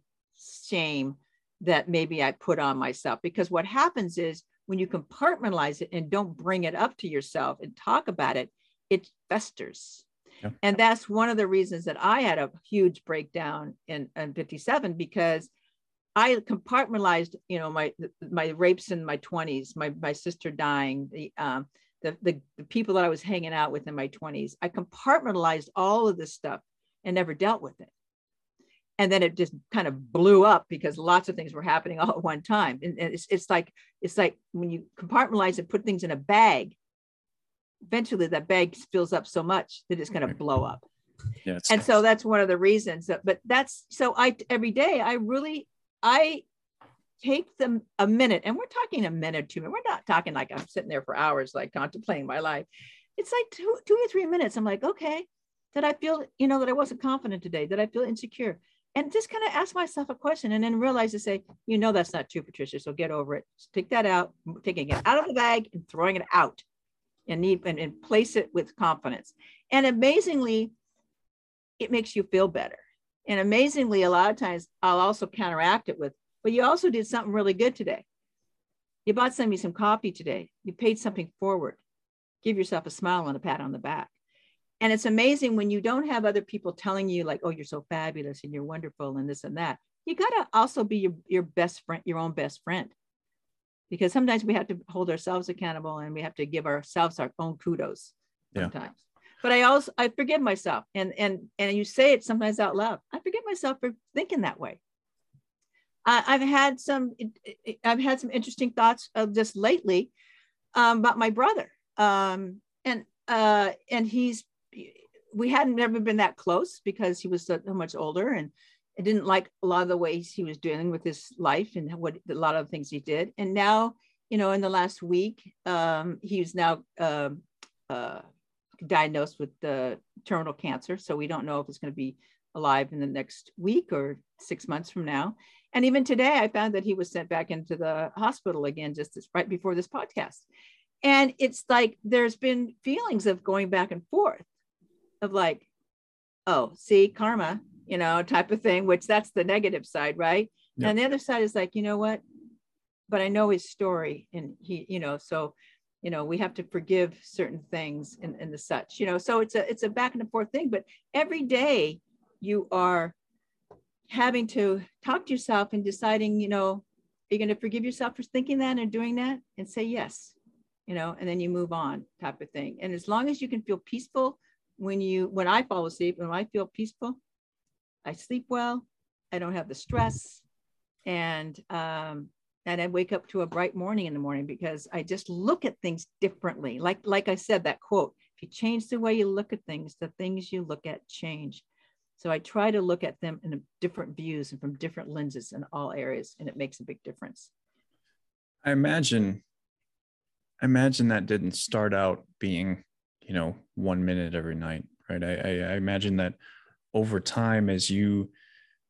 shame that maybe I put on myself. Because what happens is when you compartmentalize it and don't bring it up to yourself and talk about it, it festers. Yeah. And that's one of the reasons that I had a huge breakdown in, in 57 because I compartmentalized, you know, my my rapes in my 20s, my my sister dying, the um the, the, the people that I was hanging out with in my 20s. I compartmentalized all of this stuff and never dealt with it. And then it just kind of blew up because lots of things were happening all at one time. And, it's, it's like it's like when you compartmentalize and put things in a bag, eventually that bag fills up so much that it's going to blow up. Yeah, and so that's one of the reasons that, but that's so I every day I really I take them a minute and we're talking a minute two minutes. We're not talking like I'm sitting there for hours like contemplating my life. It's like two two or three minutes. I'm like, okay, did I feel, you know, that I wasn't confident today? Did I feel insecure? And just kind of ask myself a question and then realize to say, you know, that's not true, Patricia. So get over it. Just take that out, taking it out of the bag and throwing it out and need and, and place it with confidence. And amazingly, it makes you feel better. And amazingly, a lot of times I'll also counteract it with, but you also did something really good today. You bought somebody some coffee today. You paid something forward. Give yourself a smile and a pat on the back. And it's amazing when you don't have other people telling you, like, oh, you're so fabulous and you're wonderful and this and that. You got to also be your, your best friend, your own best friend because sometimes we have to hold ourselves accountable and we have to give ourselves our own kudos sometimes. Yeah. But I also I forgive myself and and and you say it sometimes out loud. I forgive myself for thinking that way. I, I've had some I've had some interesting thoughts of just lately um, about my brother. Um, and uh, and he's we hadn't never been that close because he was so, much older and I didn't like a lot of the ways he was dealing with his life and what a lot of things he did. And now, you know, in the last week, um, he's now uh, uh, diagnosed with the terminal cancer. So we don't know if it's going to be alive in the next week or six months from now. And even today, I found that he was sent back into the hospital again just right before this podcast. And it's like there's been feelings of going back and forth of like, oh, see, karma, you know, type of thing, which that's the negative side, right? Yep. And the other side is like, you know what? But I know his story and he, you know, so you know, we have to forgive certain things and, and the such, you know. So it's a it's a back and forth thing, but every day you are having to talk to yourself and deciding, you know, are you going to forgive yourself for thinking that and doing that and say yes, you know, and then you move on type of thing. And as long as you can feel peaceful when you when I fall asleep, when I feel peaceful, I sleep well, I don't have the stress, and um, and I wake up to a bright morning in the morning because I just look at things differently. Like like I said, that quote: "If you change the way you look at things, the things you look at change." So I try to look at them in different views and from different lenses in all areas, and it makes a big difference. I imagine I imagine that didn't start out being, you know, one minute every night, right? I, I, I imagine that over time, as you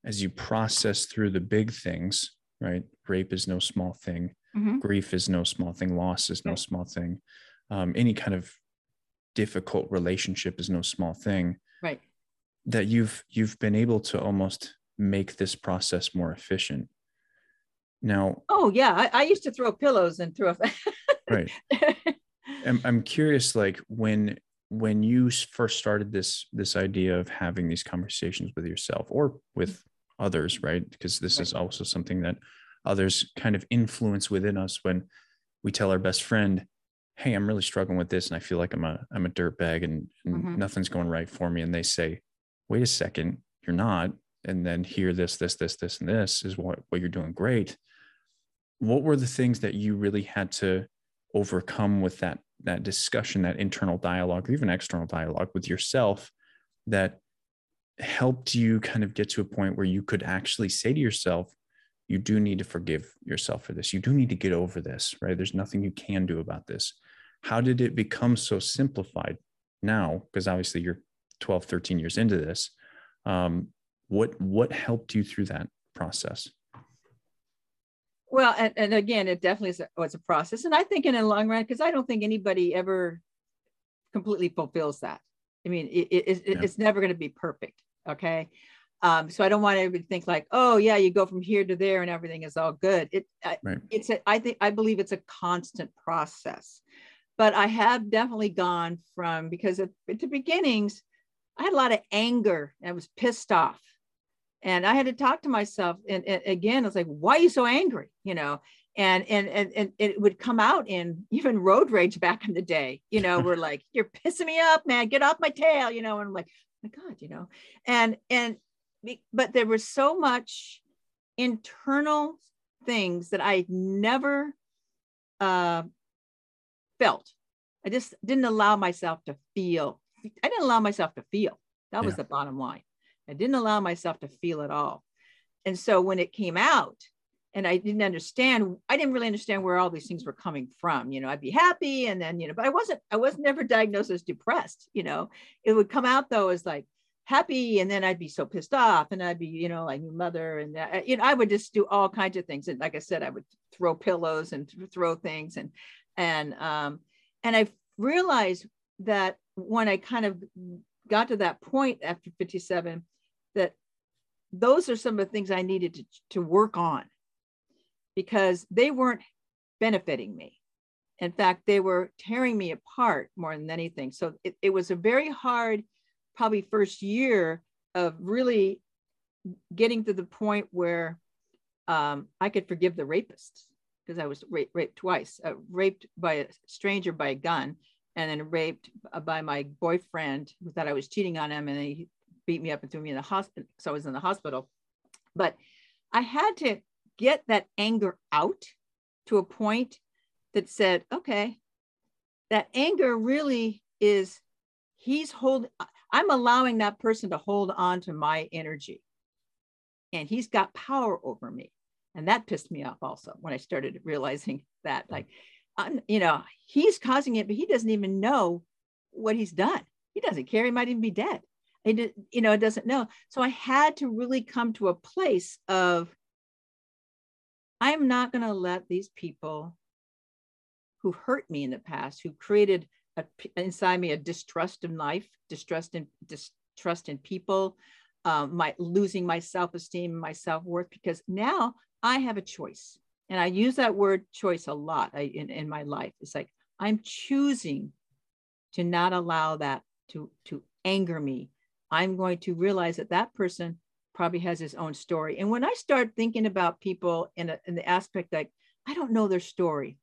as you process through the big things, right? Rape is no small thing. Mm-hmm. Grief is no small thing. Loss is no small thing. Um, any kind of difficult relationship is no small thing. Right. That you've you've been able to almost make this process more efficient. Now. Oh yeah, I, I used to throw pillows and throw. A. Right. I'm, I'm curious, like when when you first started this this idea of having these conversations with yourself or with others, right? Because this is also something that others kind of influence within us when we tell our best friend, "Hey, I'm really struggling with this, and I feel like I'm a I'm a dirtbag, and, and mm-hmm. nothing's going right for me." And they say, "Wait a second, you're not." And then hear this, this, this, this, and this is what what you're doing great. What were the things that you really had to overcome with that that discussion, that internal dialogue, or even external dialogue with yourself that helped you kind of get to a point where you could actually say to yourself, you do need to forgive yourself for this. You do need to get over this, right? There's nothing you can do about this. How did it become so simplified now? Because obviously you're 12, 13 years into this. Um, what what helped you through that process? Well, and, and again, it definitely is a, was a process. And I think in the long run, because I don't think anybody ever completely fulfills that. I mean, it, it, it yeah. it's never going to be perfect. Okay. Um, so I don't want everybody to think like, oh yeah, you go from here to there and everything is all good. It right. it's a, I think I believe it's a constant process. But I have definitely gone from because at, at the beginnings, I had a lot of anger. I was pissed off and i had to talk to myself and, and again it's like why are you so angry? You know and, and and and it would come out in even road rage back in the day you know we're like you're pissing me up man. Get off my tail you know and i'm like oh my god you know. And and but there was so much internal things that i never uh, felt. I just didn't allow myself to feel i didn't allow myself to feel. That was yeah. the bottom line I didn't allow myself to feel at all. And so when it came out, and I didn't understand, I didn't really understand where all these things were coming from. You know, I'd be happy and then, you know, but I wasn't, I was never diagnosed as depressed, you know. It would come out though as like happy, and then I'd be so pissed off, and I'd be, you know, like mother, and that, you know, I would just do all kinds of things. And like I said, I would throw pillows and throw things and and um and I realized that when I kind of got to that point after 57 that those are some of the things I needed to, to work on because they weren't benefiting me. In fact, they were tearing me apart more than anything. So it, it was a very hard, probably first year of really getting to the point where um, I could forgive the rapists because I was raped, raped twice, uh, raped by a stranger by a gun, and then raped by my boyfriend who thought I was cheating on him, and he beat me up and threw me in the hospital. So I was in the hospital. But I had to get that anger out to a point that said, okay, that anger really is, he's holding, I'm allowing that person to hold on to my energy. And he's got power over me. And that pissed me off also when I started realizing that, like, I'm, you know, he's causing it, but he doesn't even know what he's done. He doesn't care. He might even be dead it you know it doesn't know. So i had to really come to a place of i'm not going to let these people who hurt me in the past who created a, inside me a distrust in life distrust in distrust in people um, my losing my self-esteem my self-worth because now i have a choice. And i use that word choice a lot in, in my life. It's like i'm choosing to not allow that to to anger me I'm going to realize that that person probably has his own story. And when I start thinking about people in, a, in the aspect like, I don't know their story.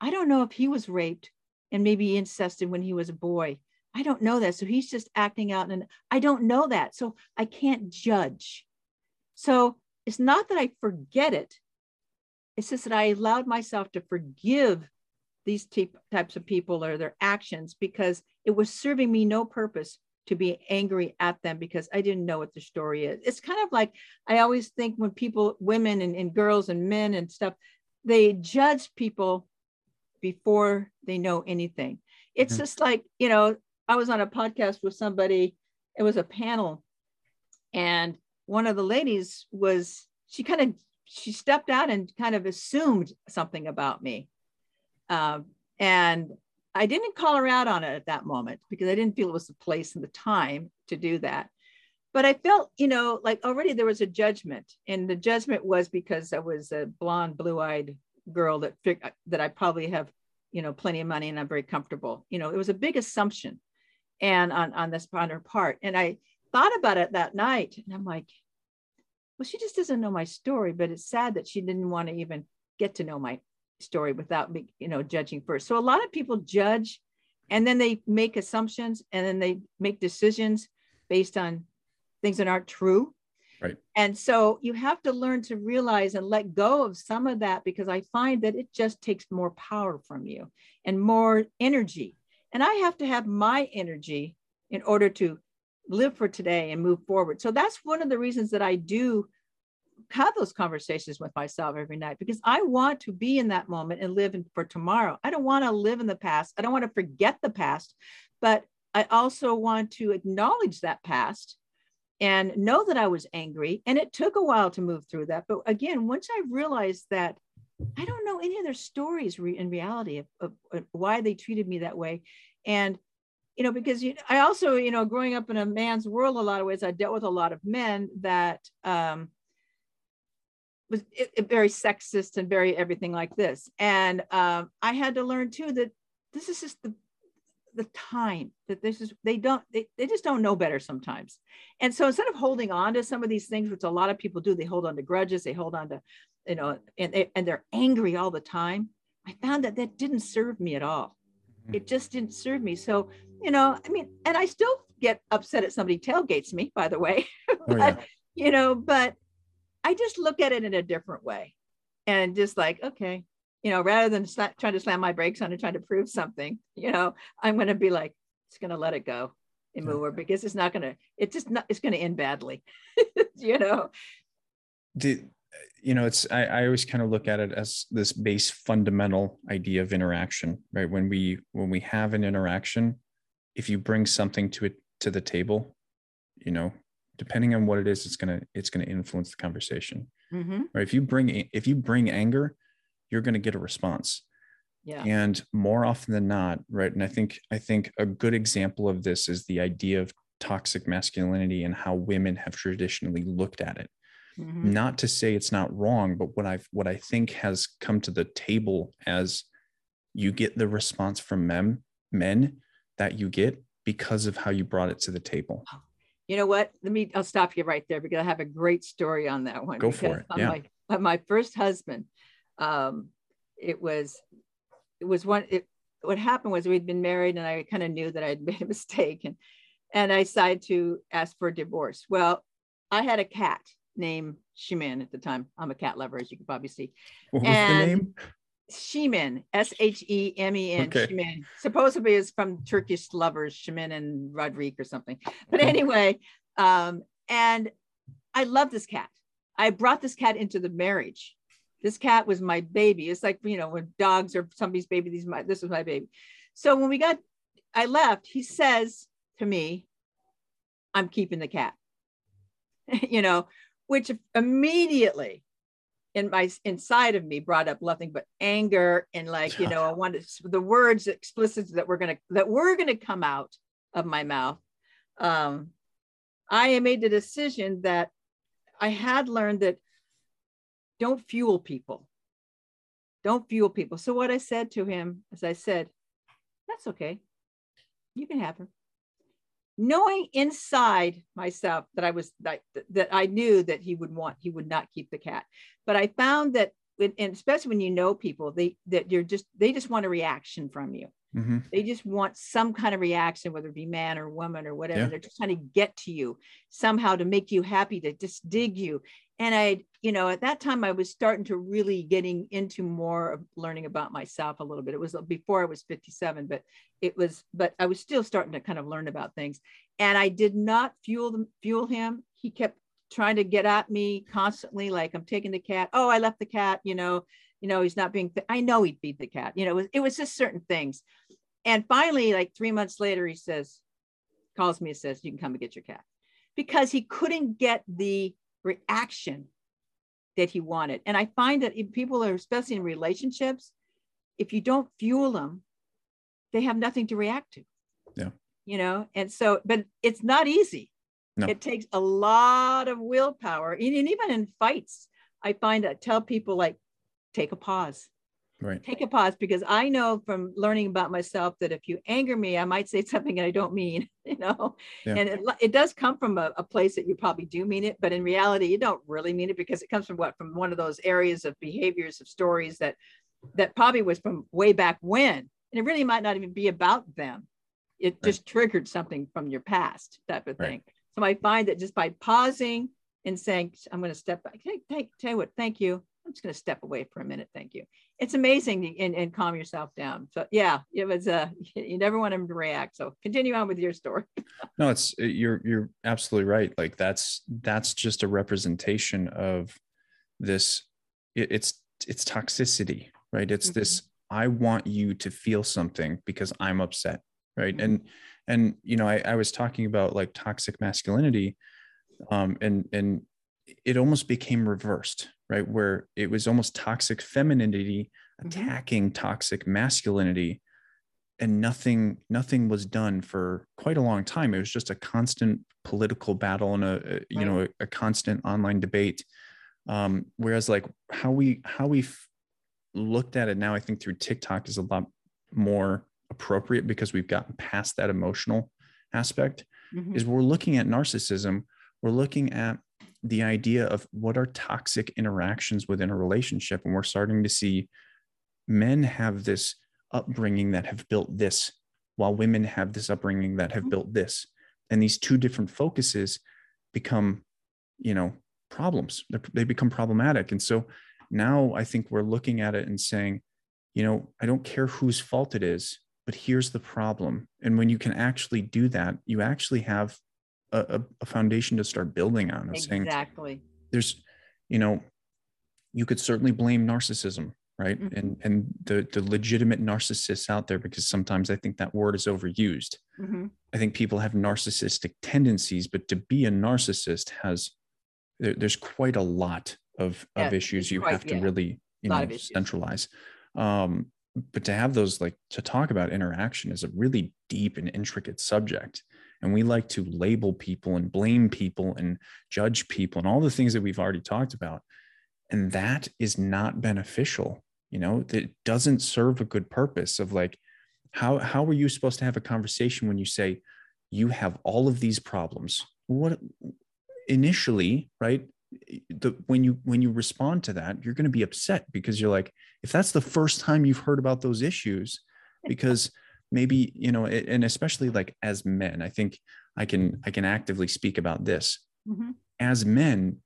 I don't know if he was raped and maybe incested when he was a boy. I don't know that. So he's just acting out and I don't know that. So I can't judge. So it's not that I forget it. It's just that I allowed myself to forgive these types of people or their actions because it was serving me no purpose to be angry at them because I didn't know what the story is. It's kind of like I always think when people, women and, and girls and men and stuff, they judge people before they know anything. It's mm-hmm. just like, you know, I was on a podcast with somebody, it was a panel, and one of the ladies was, she kind of, she stepped out and kind of assumed something about me. Um, and I didn't call her out on it at that moment because I didn't feel it was the place and the time to do that. But I felt, you know, like already there was a judgment, and the judgment was because I was a blonde, blue-eyed girl that that I probably have, you know, plenty of money and I'm very comfortable. You know, it was a big assumption, and on on this on her part. And I thought about it that night, and I'm like, well, she just doesn't know my story. But it's sad that she didn't want to even get to know my story without me, you know, judging first. So a lot of people judge and then they make assumptions and then they make decisions based on things that aren't true. Right. And so you have to learn to realize and let go of some of that because I find that it just takes more power from you and more energy. And I have to have my energy in order to live for today and move forward. So that's one of the reasons that I do have those conversations with myself every night because I want to be in that moment and live in, for tomorrow. I don't want to live in the past. I don't want to forget the past, but I also want to acknowledge that past and know that I was angry. And it took a while to move through that. But again, once I realized that I don't know any other stories re- in reality of, of, of, why they treated me that way. And, you know, because you, I also, you know, growing up in a man's world, a lot of ways, I dealt with a lot of men that, um, was it, it very sexist and very everything like this. And um, I had to learn too that this is just the the time that this is they don't they, they just don't know better sometimes and so instead of holding on to some of these things which a lot of people do they hold on to grudges they hold on to you know and, they, and they're angry all the time i found that that didn't serve me at all mm-hmm. it just didn't serve me so you know i mean and i still get upset at somebody tailgates me by the way but, oh, yeah. you know but I just look at it in a different way and just like, okay, you know, rather than sl- trying to slam my brakes on and trying to prove something, you know, I'm going to be like, it's going to let it go and move forward because it's not going to, it's just not, it's going to end badly, you know. The, you know, it's, I, I always kind of look at it as this base fundamental idea of interaction, right? When we, when we have an interaction, if you bring something to it, to the table, you know, depending on what it is it's going to it's going to influence the conversation. Mm-hmm. right if you bring if you bring anger you're going to get a response. Yeah. And more often than not right and i think i think a good example of this is the idea of toxic masculinity and how women have traditionally looked at it. Mm-hmm. not to say it's not wrong but what i've what i think has come to the table as you get the response from men men that you get because of how you brought it to the table. Oh, you know what? Let me, I'll stop you right there because I have a great story on that one. Go for it. Yeah. my, my first husband, um, it was, it was one, it, what happened was we'd been married and I kind of knew that I'd made a mistake and, and I decided to ask for a divorce. Well, I had a cat named Shimin at the time. I'm a cat lover, as you can probably see. What was and the name? Shemin, S H E M E N, okay. Shemin. Supposedly is from Turkish lovers, Shemin and Rodrigue or something. But anyway, um, and I love this cat. I brought this cat into the marriage. This cat was my baby. It's like, you know, when dogs are somebody's baby, these my this was my baby. So when we got, I left, he says to me, I'm keeping the cat. you know, which immediately in my inside of me brought up nothing but anger and like you know i wanted the words explicit that were gonna that were gonna come out of my mouth. Um i made the decision that i had learned that don't fuel people. Don't fuel people. So what i said to him as i said that's okay. You can have her knowing inside myself that I was that, that I knew that he would want he would not keep the cat. But I found that and especially when you know people, they that you're just they just want a reaction from you. Mm-hmm. They just want some kind of reaction, whether it be man or woman or whatever. Yeah. They're just trying to get to you somehow to make you happy, to just dig you. And I, you know, at that time I was starting to really getting into more of learning about myself a little bit. It was before I was 57, but it was, but I was still starting to kind of learn about things. And I did not fuel them, fuel him. He kept trying to get at me constantly, like I'm taking the cat. Oh, I left the cat, you know, you know, he's not being, I know he'd feed the cat. You know, it was, it was just certain things. And finally, like three months later, he says, calls me and says, you can come and get your cat because he couldn't get the reaction that he wanted. And I find that if people are, especially in relationships, if you don't fuel them, they have nothing to react to. Yeah. You know, and so, but it's not easy. No. It takes a lot of willpower. And even in fights, I find that tell people like, take a pause. Right. Take a pause because I know from learning about myself that if you anger me, I might say something that I don't mean, you know, Yeah. and it, it does come from a, a place that you probably do mean it, but in reality, you don't really mean it because it comes from what? From one of those areas of behaviors of stories that, that probably was from way back when. And it really might not even be about them. It Right. just triggered something from your past type of Right. thing. So I find that just by pausing and saying, I'm going to step back, hey, thank, tell you what, thank you. I'm just going to step away for a minute. Thank you. It's amazing and, and calm yourself down. So yeah, it was, uh, you never want them to react. So continue on with your story. No, it's uh, you're you're absolutely right. Like that's that's just a representation of this. It, it's it's toxicity, right? It's this. I want you to feel something because I'm upset, right? Mhm. And and you know, I, I was talking about like toxic masculinity, um, and and it almost became reversed, right? Where it was almost toxic femininity Mhm. attacking toxic masculinity and nothing nothing was done for quite a long time it was just a constant political battle and a, a you know a, a constant online debate um whereas like how we how we've looked at it now i think through tiktok is a lot more appropriate because we've gotten past that emotional aspect Mhm. is we're looking at narcissism we're looking at the idea of what are toxic interactions within a relationship and we're starting to see men have this upbringing that have built this while women have this upbringing that have Mhm. built this. And these two different focuses become you know problems. They're- they become problematic. And so now i think we're looking at it and saying you know i don't care whose fault it is but here's the problem. And when you can actually do that you actually have a, a, foundation to start building on of saying Exactly. there's you know you could certainly blame narcissism right Mhm. and and the the legitimate narcissists out there because sometimes i think that word is overused Mhm. i think people have narcissistic tendencies but to be a narcissist has there, there's quite a lot of of issues you quite- have to yeah, really you know centralize um but to have those like to talk about interaction is a really deep and intricate subject and we like to label people and blame people and judge people and all the things that we've already talked about. And that is not beneficial you know that doesn't serve a good purpose of like how how are you supposed to have a conversation when you say you have all of these problems. What initially right the when you when you respond to that you're going to be upset because you're like if that's the first time you've heard about those issues because maybe you know it- and especially like as men i think i can i can actively speak about this. Mhm. as men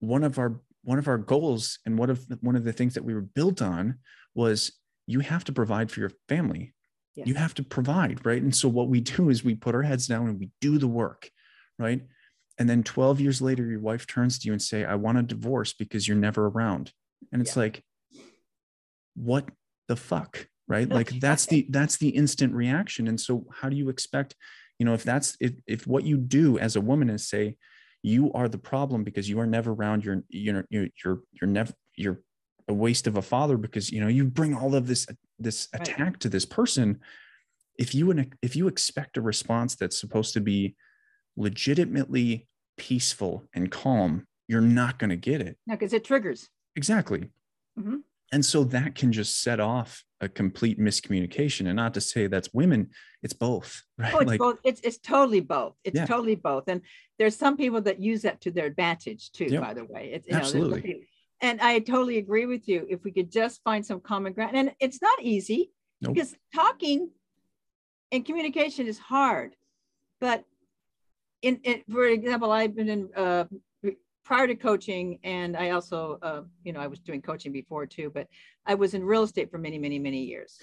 one of our one of our goals and one of one of the things that we were built on was you have to provide for your family. You have to provide right? And so what we do is we put our heads down and we do the work right? And then 12 years later your wife turns to you and say i want a divorce because you're never around. And it's Yeah. like what the fuck right like That's the that's the instant reaction and so how do you expect you know if that's if if what you do as a woman is say you are the problem because you are never around you're you know you're you're, you're never you're a waste of a father because you know you bring all of this this Right. attack to this person if you if you expect a response that's supposed to be legitimately peaceful and calm you're not going to get it No, because it triggers. exactly Mhm. And so that can just set off a complete miscommunication and not to say that's women it's both right Oh, it's like both. It's it's totally both. It's Yeah. totally both. And there's some people that use that to their advantage too. Yep. By the way, it's you know, Absolutely. people- and I totally agree with you. If we could just find some common ground, and it's not easy Nope. because talking and communication is hard. But in, in for example, I've been in uh, prior to coaching, and I also, uh, you know, I was doing coaching before too. But I was in real estate for many, many, many years,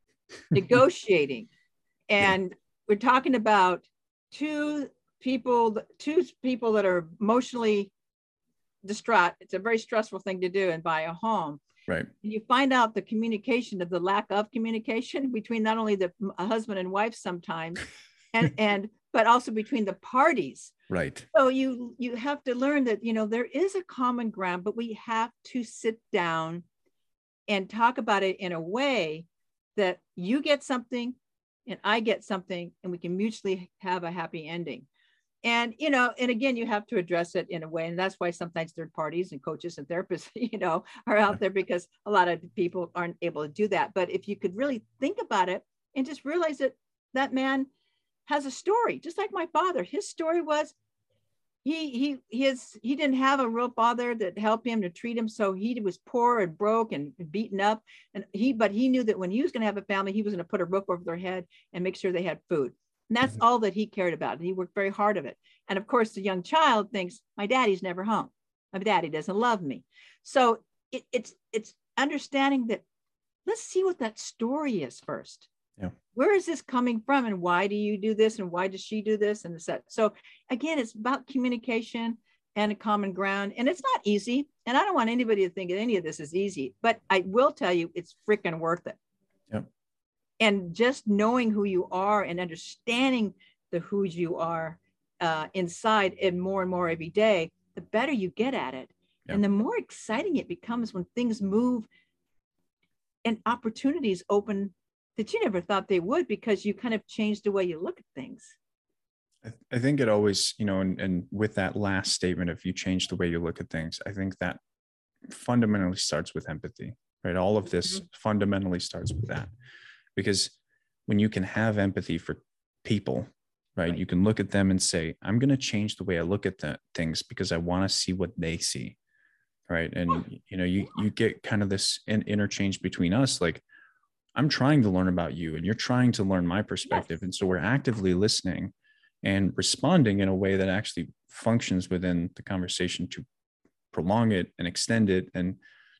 negotiating, and we're talking about two people, two people that are emotionally distraught. It's a very stressful thing to do and buy a home. Right. You find out the communication of the lack of communication between not only the husband and wife sometimes, and and but also between the parties. Right. So you you have to learn that you know there is a common ground, but we have to sit down and talk about it in a way that you get something and I get something and we can mutually have a happy ending. And you know and again you have to address it in a way and that's why sometimes third parties and coaches and therapists you know are out there because a lot of people aren't able to do that. But if you could really think about it and just realize that that man has a story just like my father his story was he he his he didn't have a real father that helped him to treat him so he was poor and broke and beaten up and he but he knew that when he was going to have a family he was going to put a roof over their head and make sure they had food and that's mm-hmm. all that he cared about. And he worked very hard of it. And of course, the young child thinks, my daddy's never home. My daddy doesn't love me. So it, it's it's understanding that let's see what that story is first. Where is this coming from? And why do you do this? And why does she do this? And that. So again, it's about communication and a common ground. And it's not easy. And I don't want anybody to think that any of this is easy, but I will tell you it's freaking worth it and just knowing who you are and understanding the who you are uh, inside and more and more every day the better you get at it yeah. and the more exciting it becomes when things move and opportunities open that you never thought they would because you kind of changed the way you look at things I, think it always, you know, and, and with that last statement, if you change the way you look at things, I think that fundamentally starts with empathy, right? All of this mm-hmm. fundamentally starts with that because when you can have empathy for people right, right. you can look at them and say i'm going to change the way i look at the things because i want to see what they see right and you know you you get kind of this in, interchange between us like i'm trying to learn about you and you're trying to learn my perspective yes. and so we're actively listening and responding in a way that actually functions within the conversation to prolong it and extend it and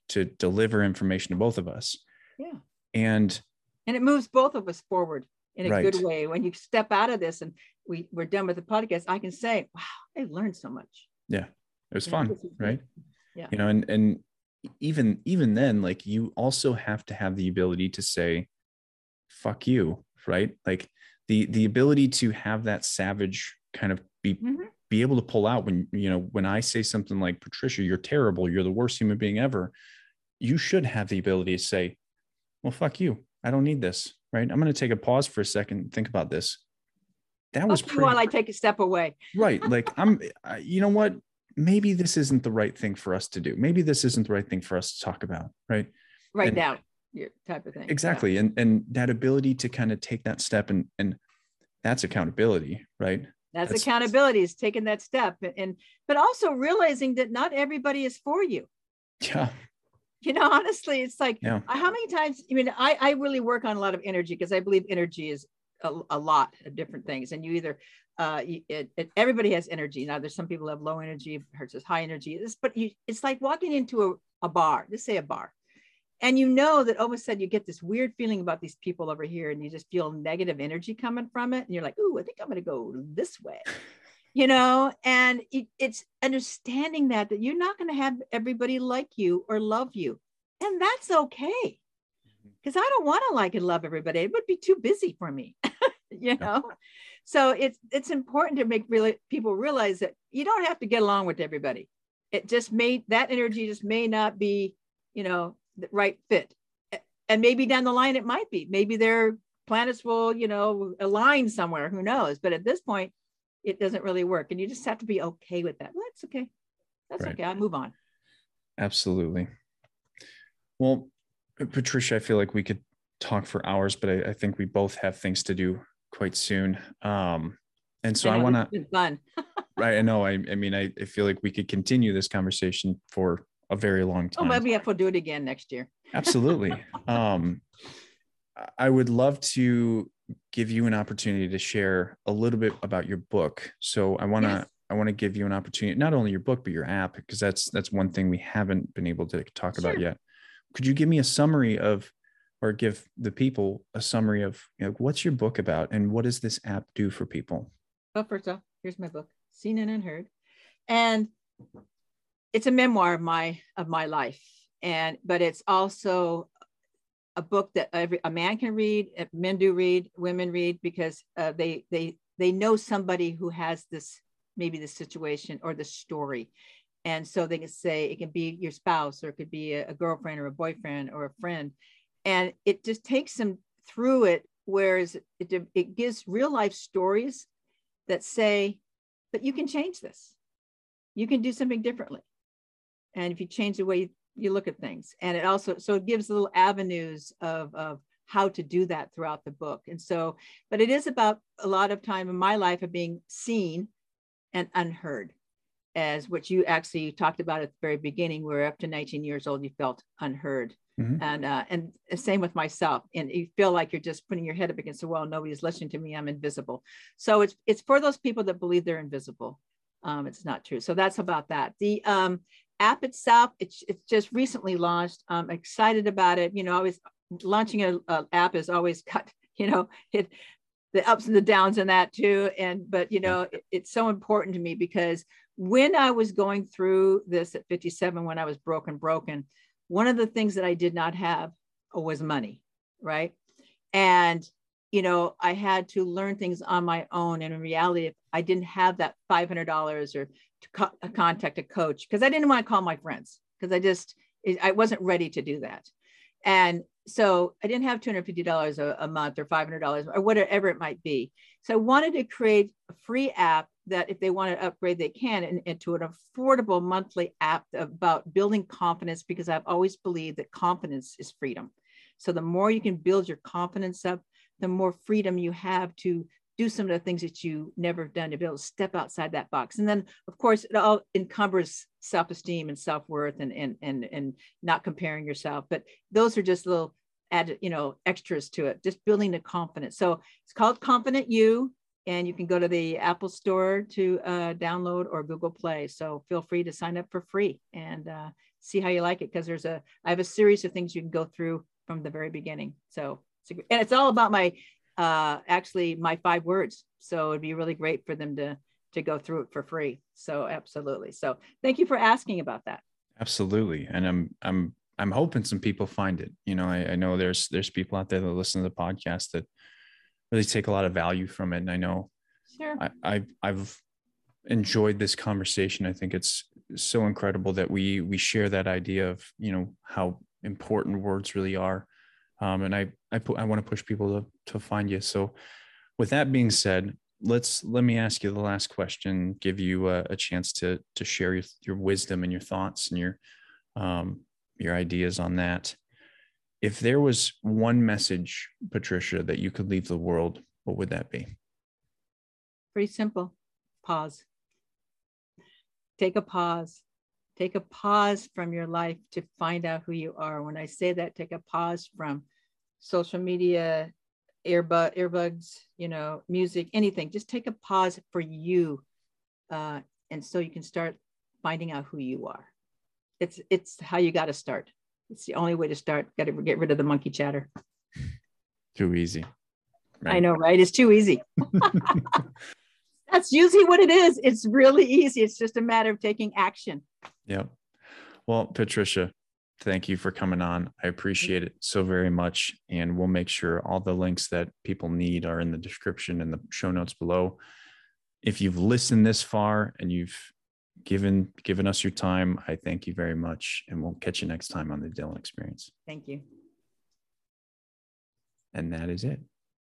to deliver information to both of us yeah and and it moves both of us forward in a right. good way. When you step out of this and we, we're done with the podcast, I can say, wow, I learned so much. Yeah. It was fun, right? Yeah. You know, and and even even then, like you also have to have the ability to say, fuck you, right? Like the the ability to have that savage kind of be mm-hmm. be able to pull out when you know when I say something like Patricia, you're terrible, you're the worst human being ever. You should have the ability to say, well, fuck you. I don't need this, right? I'm going to take a pause for a second, think about this. That was pretty, while I take a step away. right. Like I'm, you know what? Maybe this isn't the right thing for us to do. Maybe this isn't the right thing for us to talk about. Right. Right and, now, your type of thing. Exactly. Yeah. And, and that ability to kind of take that step and, and that's accountability, right? That's, that's accountability is taking that step and, but also realizing that not everybody is for you. Yeah you know honestly it's like yeah. how many times i mean i i really work on a lot of energy because i believe energy is a, a, lot of different things and you either uh it, it, everybody has energy. Now there's some people have low energy versus high energy. It's, but you it's like walking into a, a bar let's say a bar and you know that all of a sudden you get this weird feeling about these people over here and you just feel negative energy coming from it and you're like oh i think i'm going to go this way you know? And it, it's understanding that that you're not going to have everybody like you or love you and that's okay because mm-hmm. i don't want to like and love everybody. It would be too busy for me you know so it's it's important to make really people realize that you don't have to get along with everybody it just may that energy just may not be you know the right fit and maybe down the line it might be maybe their planets will you know align somewhere who knows but at this point it doesn't really work. And you just have to be okay with that. Well, that's okay. That's right. okay. I move on. Absolutely. Well, Patricia, I feel like we could talk for hours, but I, I think we both have things to do quite soon. Um, and so I, I want to fun. right. I know. I, I mean, I, I feel like we could continue this conversation for a very long oh, time. Oh, maybe if we'll do it again next year. Absolutely. um, I would love to give you an opportunity to share a little bit about your book. So I want to yes. I want to give you an opportunity, not only your book but your app, because that's that's one thing we haven't been able to talk sure. about yet. Could you give me a summary of, or give the people a summary of, you know, what's your book about, and what does this app do for people? Well, first off, here's my book, Seen and Unheard, and it's a memoir of my of my life. and but it's also a book that every a man can read, men do read, women read because uh, they they they know somebody who has this maybe the situation or the story, and so they can say it can be your spouse or it could be a, a girlfriend or a boyfriend or a friend, and it just takes them through it. Whereas it, it gives real life stories that say, but you can change this. You can do something differently. And if you change the way you look at things and it also so it gives little avenues of of how to do that throughout the book and so but it is about a lot of time in my life of being seen and unheard as what you actually talked about at the very beginning where up to 19 years old you felt unheard mm-hmm. and uh, and same with myself and you feel like you're just putting your head up against the wall nobody's listening to me i'm invisible so it's it's for those people that believe they're invisible um, it's not true so that's about that the um, app itself, it's, it's just recently launched. I'm excited about it. You know, always launching an app is always cut, you know, it, the ups and the downs in that too. And, but, you know, it, it's so important to me because when I was going through this at 57, when I was broken, broken, one of the things that I did not have was money, right? And, you know, I had to learn things on my own. And in reality, if I didn't have that $500 or to co- contact a coach because I didn't want to call my friends because I just I wasn't ready to do that. And so I didn't have $250 a, a month or $500 or whatever it might be. So I wanted to create a free app that if they want to upgrade, they can and, into an affordable monthly app about building confidence because I've always believed that confidence is freedom. So the more you can build your confidence up, the more freedom you have to do some of the things that you never have done to be able to step outside that box. And then of course it all encumbers self-esteem and self-worth and and and and not comparing yourself. But those are just little add, you know, extras to it, just building the confidence. So it's called ConfidentU. And you can go to the Apple Store to uh, download or Google Play. So feel free to sign up for free and uh, see how you like it. Because there's a, I have a series of things you can go through from the very beginning. So, and it's all about my uh, actually my five words. So it'd be really great for them to to go through it for free. So absolutely. So thank you for asking about that. Absolutely, and I'm I'm I'm hoping some people find it. You know, I, I know there's there's people out there that listen to the podcast that really take a lot of value from it, and I know sure. I, I I've enjoyed this conversation. I think it's so incredible that we we share that idea of you know how important words really are um, and I I put I want to push people to to find you. So, with that being said, let's let me ask you the last question. Give you a, a chance to to share your your wisdom and your thoughts and your um, your ideas on that. If there was one message, Patricia, that you could leave the world, what would that be? Pretty simple. Pause. Take a pause. Take a pause from your life to find out who you are. When I say that, take a pause from social media, earbud, earbuds, you know, music, anything. Just take a pause for you, uh, and so you can start finding out who you are. It's it's how you got to start. It's the only way to start. Got to get rid of the monkey chatter. Too easy. Right? I know, right? It's too easy. That's usually what it is. It's really easy. It's just a matter of taking action. Yep. Well, Patricia, thank you for coming on. I appreciate it so very much. And we'll make sure all the links that people need are in the description and the show notes below. If you've listened this far and you've given given us your time, I thank you very much. And we'll catch you next time on the Dylan Experience. Thank you. And that is it.